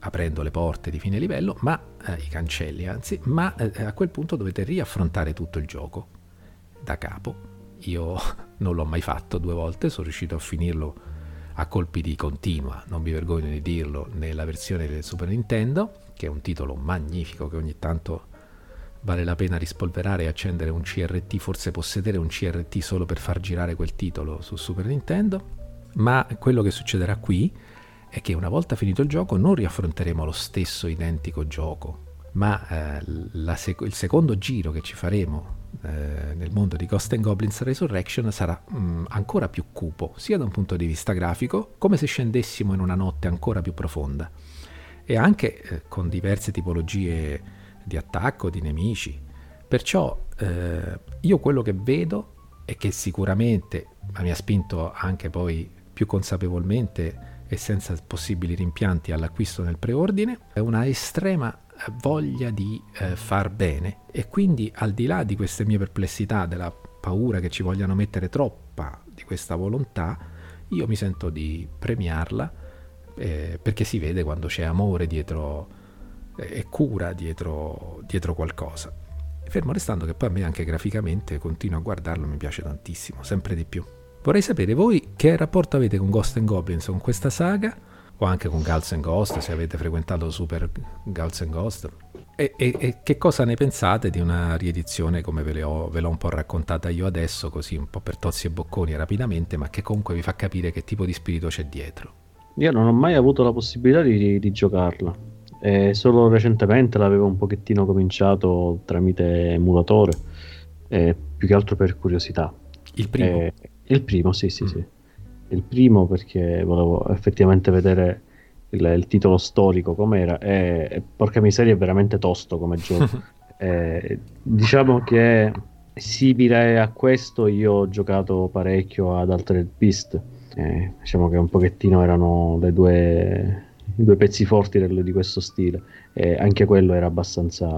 aprendo le porte di fine livello, ma eh, i cancelli anzi, ma eh, a quel punto dovete riaffrontare tutto il gioco da capo. Io non l'ho mai fatto due volte, sono riuscito a finirlo a colpi di continua, non mi vergogno di dirlo, nella versione del Super Nintendo, che è un titolo magnifico che ogni tanto vale la pena rispolverare e accendere un CRT, forse possedere un CRT solo per far girare quel titolo su Super Nintendo. Ma quello che succederà qui è che una volta finito il gioco non riaffronteremo lo stesso identico gioco, ma eh, sec- il secondo giro che ci faremo eh, nel mondo di Ghost and Goblins Resurrection sarà mm, ancora più cupo, sia da un punto di vista grafico, come se scendessimo in una notte ancora più profonda, e anche eh, con diverse tipologie di attacco, di nemici. Perciò eh, io quello che vedo è che sicuramente, mi ha spinto anche poi più consapevolmente e senza possibili rimpianti all'acquisto nel preordine, è una estrema voglia di eh, far bene e quindi al di là di queste mie perplessità, della paura che ci vogliano mettere troppa di questa volontà, io mi sento di premiarla eh, perché si vede quando c'è amore dietro eh, e cura dietro, dietro qualcosa. Fermo restando che poi a me anche graficamente continuo a guardarlo, mi piace tantissimo, sempre di più. Vorrei sapere voi che rapporto avete con Ghost and Goblins, con questa saga, o anche con Gals and Ghost, se avete frequentato Super Gals and Ghost. E, e, e, che cosa ne pensate di una riedizione come ve, ho, ve, l'ho un po' raccontata io adesso, così un po' per tozzi e bocconi rapidamente, ma che comunque vi fa capire che tipo di spirito c'è dietro? Io non ho mai avuto la possibilità di, di giocarla, eh, solo recentemente l'avevo un pochettino cominciato tramite emulatore, eh, più che altro per curiosità. Il primo? Eh, il primo, sì, sì, mm. sì il primo perché volevo effettivamente vedere il, il titolo storico com'era e, e, porca miseria è veramente tosto come gioco. eh, diciamo che simile a questo io ho giocato parecchio ad Altered Beast. Eh, diciamo che un pochettino erano le due, i due pezzi forti del, di questo stile e anche quello era abbastanza,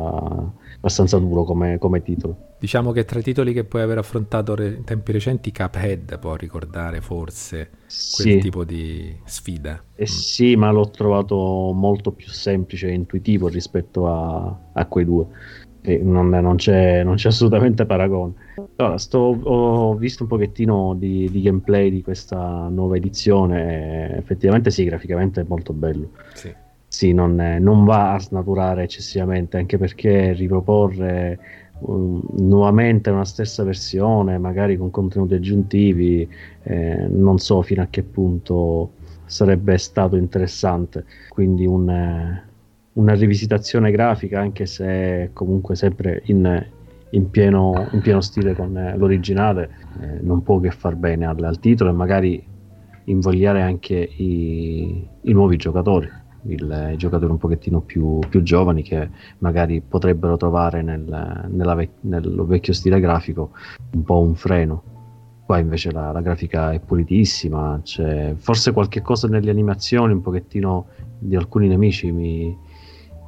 abbastanza duro come, come, titolo. Diciamo che tra i titoli che puoi aver affrontato in tempi recenti, Cuphead può ricordare forse quel sì. tipo di sfida. Eh mm. Sì, ma l'ho trovato molto più semplice e intuitivo rispetto a, a quei due. Non, non, c'è, non, c'è, assolutamente paragone. Allora, sto, ho visto un pochettino di, di, gameplay di questa nuova edizione. effettivamente, sì, graficamente è molto bello. Sì sì, non, è, non, va a snaturare eccessivamente, anche perché riproporre um, nuovamente una stessa versione, magari con contenuti aggiuntivi, eh, non so fino a che punto sarebbe stato interessante. Quindi un, eh, una rivisitazione grafica, anche se comunque sempre in, in, pieno, in pieno, stile con eh, l'originale, eh, non può che far bene al, al, titolo e magari invogliare anche i, i nuovi giocatori il, i giocatori un pochettino più, più, giovani che magari potrebbero trovare nel, vec- nel, vecchio stile grafico un po' un freno. Qua invece la, la grafica è pulitissima, c'è forse qualche cosa nelle animazioni, un pochettino di alcuni nemici mi,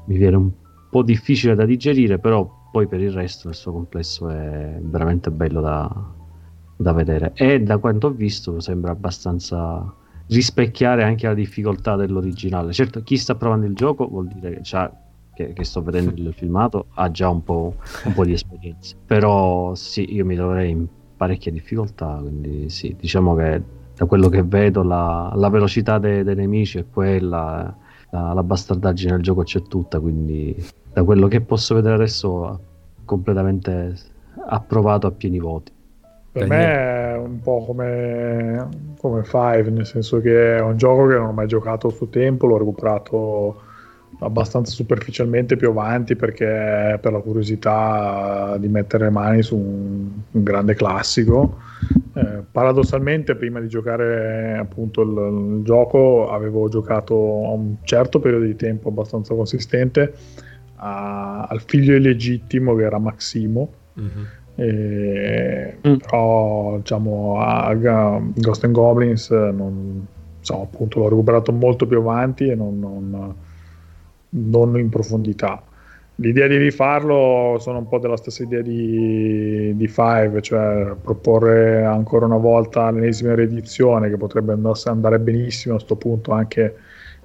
mi viene un po' difficile da digerire, però poi per il resto nel suo complesso è veramente bello da, da vedere. E da quanto ho visto sembra abbastanza rispecchiare anche la difficoltà dell'originale. Certo, chi sta provando il gioco vuol dire che, che, che sto vedendo il filmato ha già un po', un po', di esperienza. Però sì, io mi troverei in parecchia difficoltà, quindi sì, diciamo che da quello che vedo la, la velocità dei, dei, nemici è quella, la, la bastardaggine del gioco c'è tutta, quindi da quello che posso vedere adesso completamente approvato a pieni voti. Per me è un po' come, come Five, nel senso che è un gioco che non ho mai giocato a suo tempo, l'ho recuperato abbastanza superficialmente più avanti perché per la curiosità di mettere le mani su un, un grande classico. Eh, paradossalmente, prima di giocare appunto il, il, gioco, avevo giocato a un certo periodo di tempo abbastanza consistente a, al figlio illegittimo che era Maximo. Mm-hmm E, mm. Però diciamo a, a Ghost and Goblins non, insomma, appunto l'ho recuperato molto più avanti e non, non, non in profondità. L'idea di rifarlo sono un po' della stessa idea di, di Five, cioè proporre ancora una volta l'ennesima riedizione che potrebbe andare benissimo a questo punto anche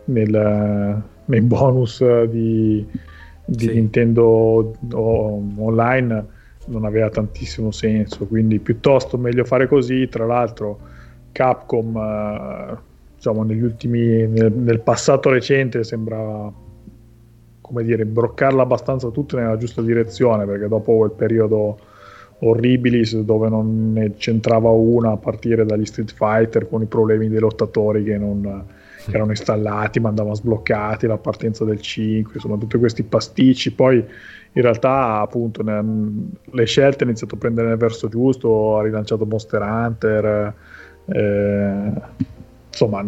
nel, nei bonus di, di sì. Nintendo online non aveva tantissimo senso, quindi piuttosto meglio fare così, tra l'altro Capcom eh, diciamo negli ultimi nel, nel, passato recente sembrava come dire broccarla abbastanza tutte nella giusta direzione perché dopo quel periodo orribilis dove non ne c'entrava una a partire dagli Street Fighter con i problemi dei lottatori che non che erano installati, ma andavano sbloccati, la partenza del 5, insomma tutti questi pasticci, poi in realtà appunto ne, le scelte ha iniziato a prendere nel verso giusto, ha rilanciato Monster Hunter, eh, insomma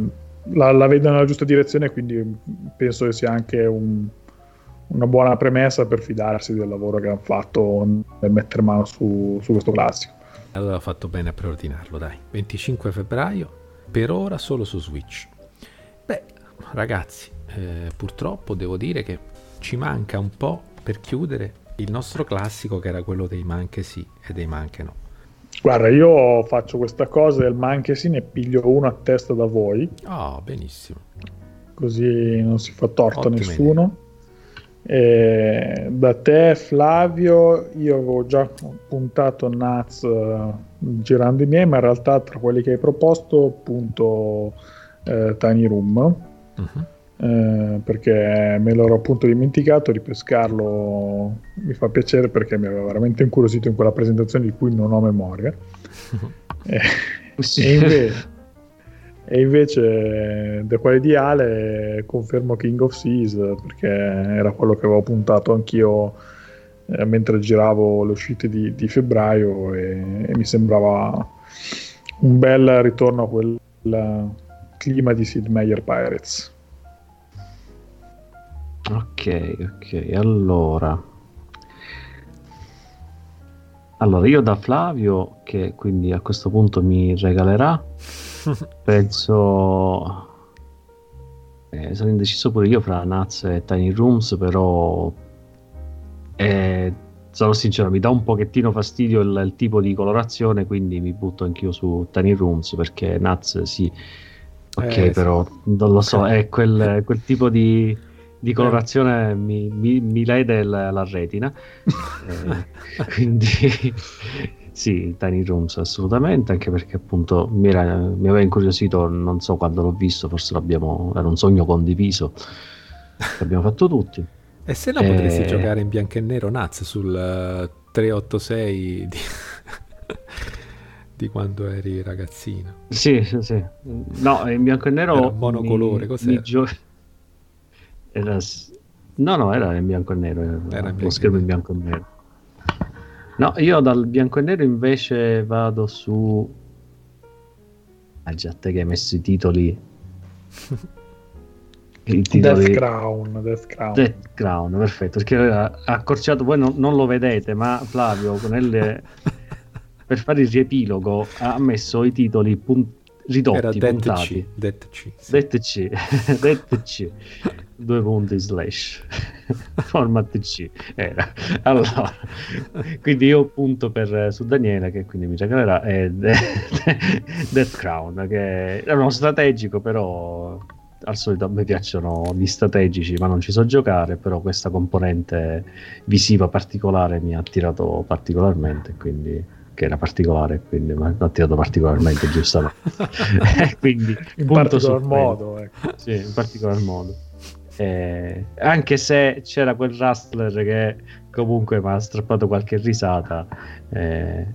la, la vedo nella giusta direzione, quindi penso che sia anche un, una buona premessa per fidarsi del lavoro che hanno fatto nel mettere mano su, su questo classico. Allora ho fatto bene a preordinarlo, dai. 25 febbraio, per ora solo su Switch. Ragazzi, eh, purtroppo devo dire che ci manca un po' per chiudere il nostro classico che era quello dei manche sì e dei manche no. Guarda, io faccio questa cosa del manche sì, ne piglio uno a testa da voi. Ah, oh, benissimo. Così non si fa torto a nessuno. E da te Flavio, io avevo già puntato Naz uh, girando i miei, ma in realtà tra quelli che hai proposto punto eh, Tiny Room uh-huh. eh, perché me l'ero appunto dimenticato ripescarlo mi fa piacere perché mi aveva veramente incuriosito in quella presentazione di cui non ho memoria e, e, invece, e invece da quale di Ale confermo King of Seas perché era quello che avevo puntato anch'io eh, mentre giravo le uscite di, di febbraio e, e mi sembrava un bel ritorno a quel clima di Sid Meier Pirates. Ok, ok, allora. Allora, io da Flavio, che quindi a questo punto mi regalerà, penso... Eh, sono indeciso pure io fra Nuts e Tiny Rooms, però... Eh, sono sincero, mi dà un pochettino fastidio il, il, tipo di colorazione, quindi mi butto anch'io su Tiny Rooms, perché Nuts sì Ok, eh, però non lo so, è quel, quel tipo di, di colorazione mi, mi, mi, lede la, la retina. eh, quindi sì, Tiny Rooms assolutamente, anche perché appunto mi, era, mi, aveva incuriosito, non so quando l'ho visto, forse l'abbiamo, era un sogno condiviso, l'abbiamo fatto tutti. E se no potresti eh, giocare in bianco e nero Naz sul uh, eh, 386 di di quando eri ragazzino. Sì, sì, sì. No, in bianco e nero... Era monocolore, mi, cos'era? Mi gio... era... No, no, era in bianco e nero. Era, era lo schermo in bianco e nero. No, io dal bianco e nero invece vado su... Ah già, te che hai messo i titoli... I titoli... Death Crown, Death Crown. Death Crown, perfetto, perché ha accorciato, voi non, non lo vedete, ma Flavio con le per fare il riepilogo ha messo i titoli pun- ridotti, Era puntati. Det C. Det C. Det C. Due punti slash. Format C. Era. Allora, quindi io punto per, su Daniele che quindi mi regalerà è Death Crown che è uno strategico però al solito a me piacciono gli strategici ma non ci so giocare però questa componente visiva particolare mi ha attirato particolarmente quindi che era particolare, quindi mi ha tirato particolarmente giusto. quindi, in particolar modo. Ecco. Sì, in particolar modo. Eh, anche se c'era quel Rustler che comunque mi ha strappato qualche risata, eh,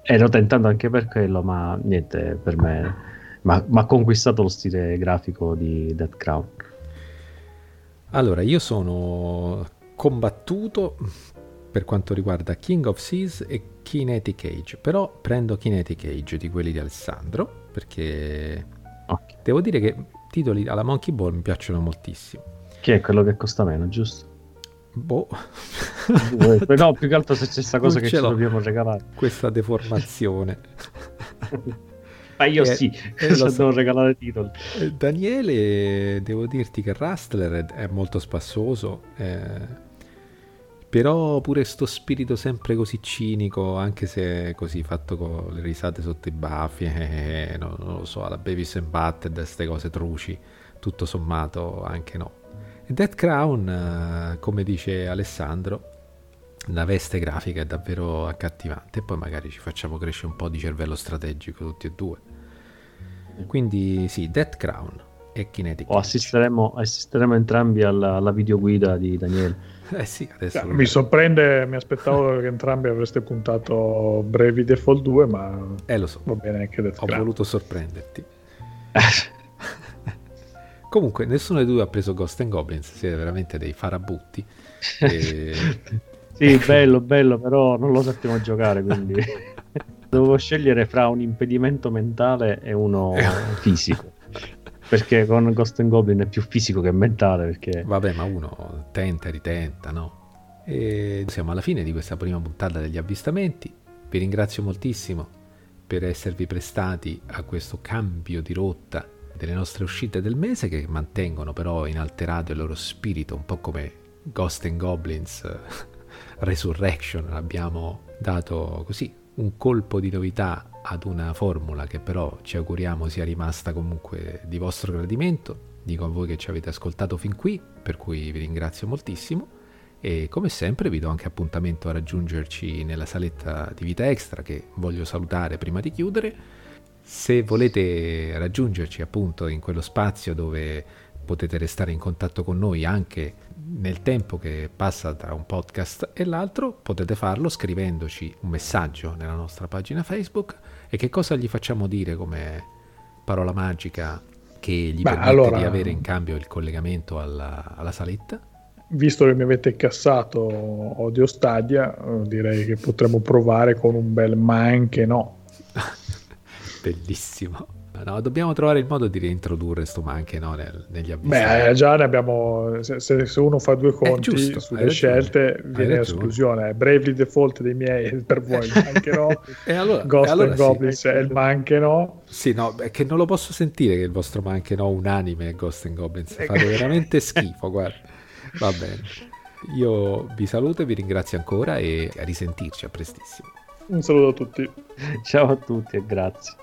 ero tentando anche per quello, ma niente, per me mi ha conquistato lo stile grafico di Dead Crown. Allora, io sono combattuto per quanto riguarda King of Seas e Kinetic Age, però prendo Kinetic Age di quelli di Alessandro perché okay. devo dire che titoli alla Monkey Ball mi piacciono moltissimo. Che è quello che costa meno, giusto? Boh. no, più che altro se c'è questa cosa non che ci dobbiamo regalare. Questa deformazione. Ma io eh, sì, eh, so. devo regalare titoli. Eh, Daniele, devo dirti che Rustler è, molto spassoso, eh, però pure sto spirito sempre così cinico, anche se così fatto con le risate sotto i baffi, eh, non, non, lo so, la Babies and Butted, queste cose truci, tutto sommato anche no. E Dead Crown, eh, come dice Alessandro, la veste grafica è davvero accattivante e poi magari ci facciamo crescere un po' di cervello strategico tutti e due. Quindi sì, Death Crown e Kinetic. O assisteremo, assisteremo entrambi alla, alla videoguida di Daniele. Eh sì, adesso mi sorprende, mi aspettavo che entrambi avreste puntato Brevi Default 2, ma eh, lo so. va bene anche Death Ho Crown. voluto sorprenderti. Comunque, nessuno dei due ha preso Ghost and Goblins, siete veramente dei farabutti. E... sì, bello, bello, però non lo sappiamo giocare, quindi dovevo scegliere fra un impedimento mentale e uno fisico. Perché con Ghost Goblin è più fisico che mentale. Perché... Vabbè, ma uno tenta e ritenta, no? E siamo alla fine di questa prima puntata degli avvistamenti. Vi ringrazio moltissimo per esservi prestati a questo cambio di rotta delle nostre uscite del mese che mantengono però inalterato il loro spirito, un po' come Ghost and Goblins Resurrection. Abbiamo dato così un colpo di novità ad una formula che però ci auguriamo sia rimasta comunque di vostro gradimento. Dico a voi che ci avete ascoltato fin qui, per cui vi ringrazio moltissimo e come sempre vi do anche appuntamento a raggiungerci nella saletta di Vita Extra che voglio salutare prima di chiudere. Se volete raggiungerci appunto in quello spazio dove potete restare in contatto con noi anche nel tempo che passa tra un podcast e l'altro, potete farlo scrivendoci un messaggio nella nostra pagina Facebook e che cosa gli facciamo dire come parola magica che gli Beh, permette allora, di avere in cambio il collegamento alla, alla saletta? Visto che mi avete incassato Odio Stadia, eh, direi che potremmo provare con un bel ma anche no. Bellissimo. No, dobbiamo trovare il modo di reintrodurre sto ma anche no, nel, negli avvisi. Beh, eh, già ne abbiamo. Se, se, uno fa due conti giusto, sulle scelte, viene esclusione. Bravely Default dei miei per voi, ma anche no. e allora, Ghost e allora and Goblins sì. è il ma anche no. Sì, no, è che non lo posso sentire che il vostro ma anche no unanime è Ghost and Goblins. Fate veramente schifo, guarda. Va bene. Io vi saluto e vi ringrazio ancora e a risentirci a prestissimo. Un saluto a tutti. Ciao a tutti e grazie.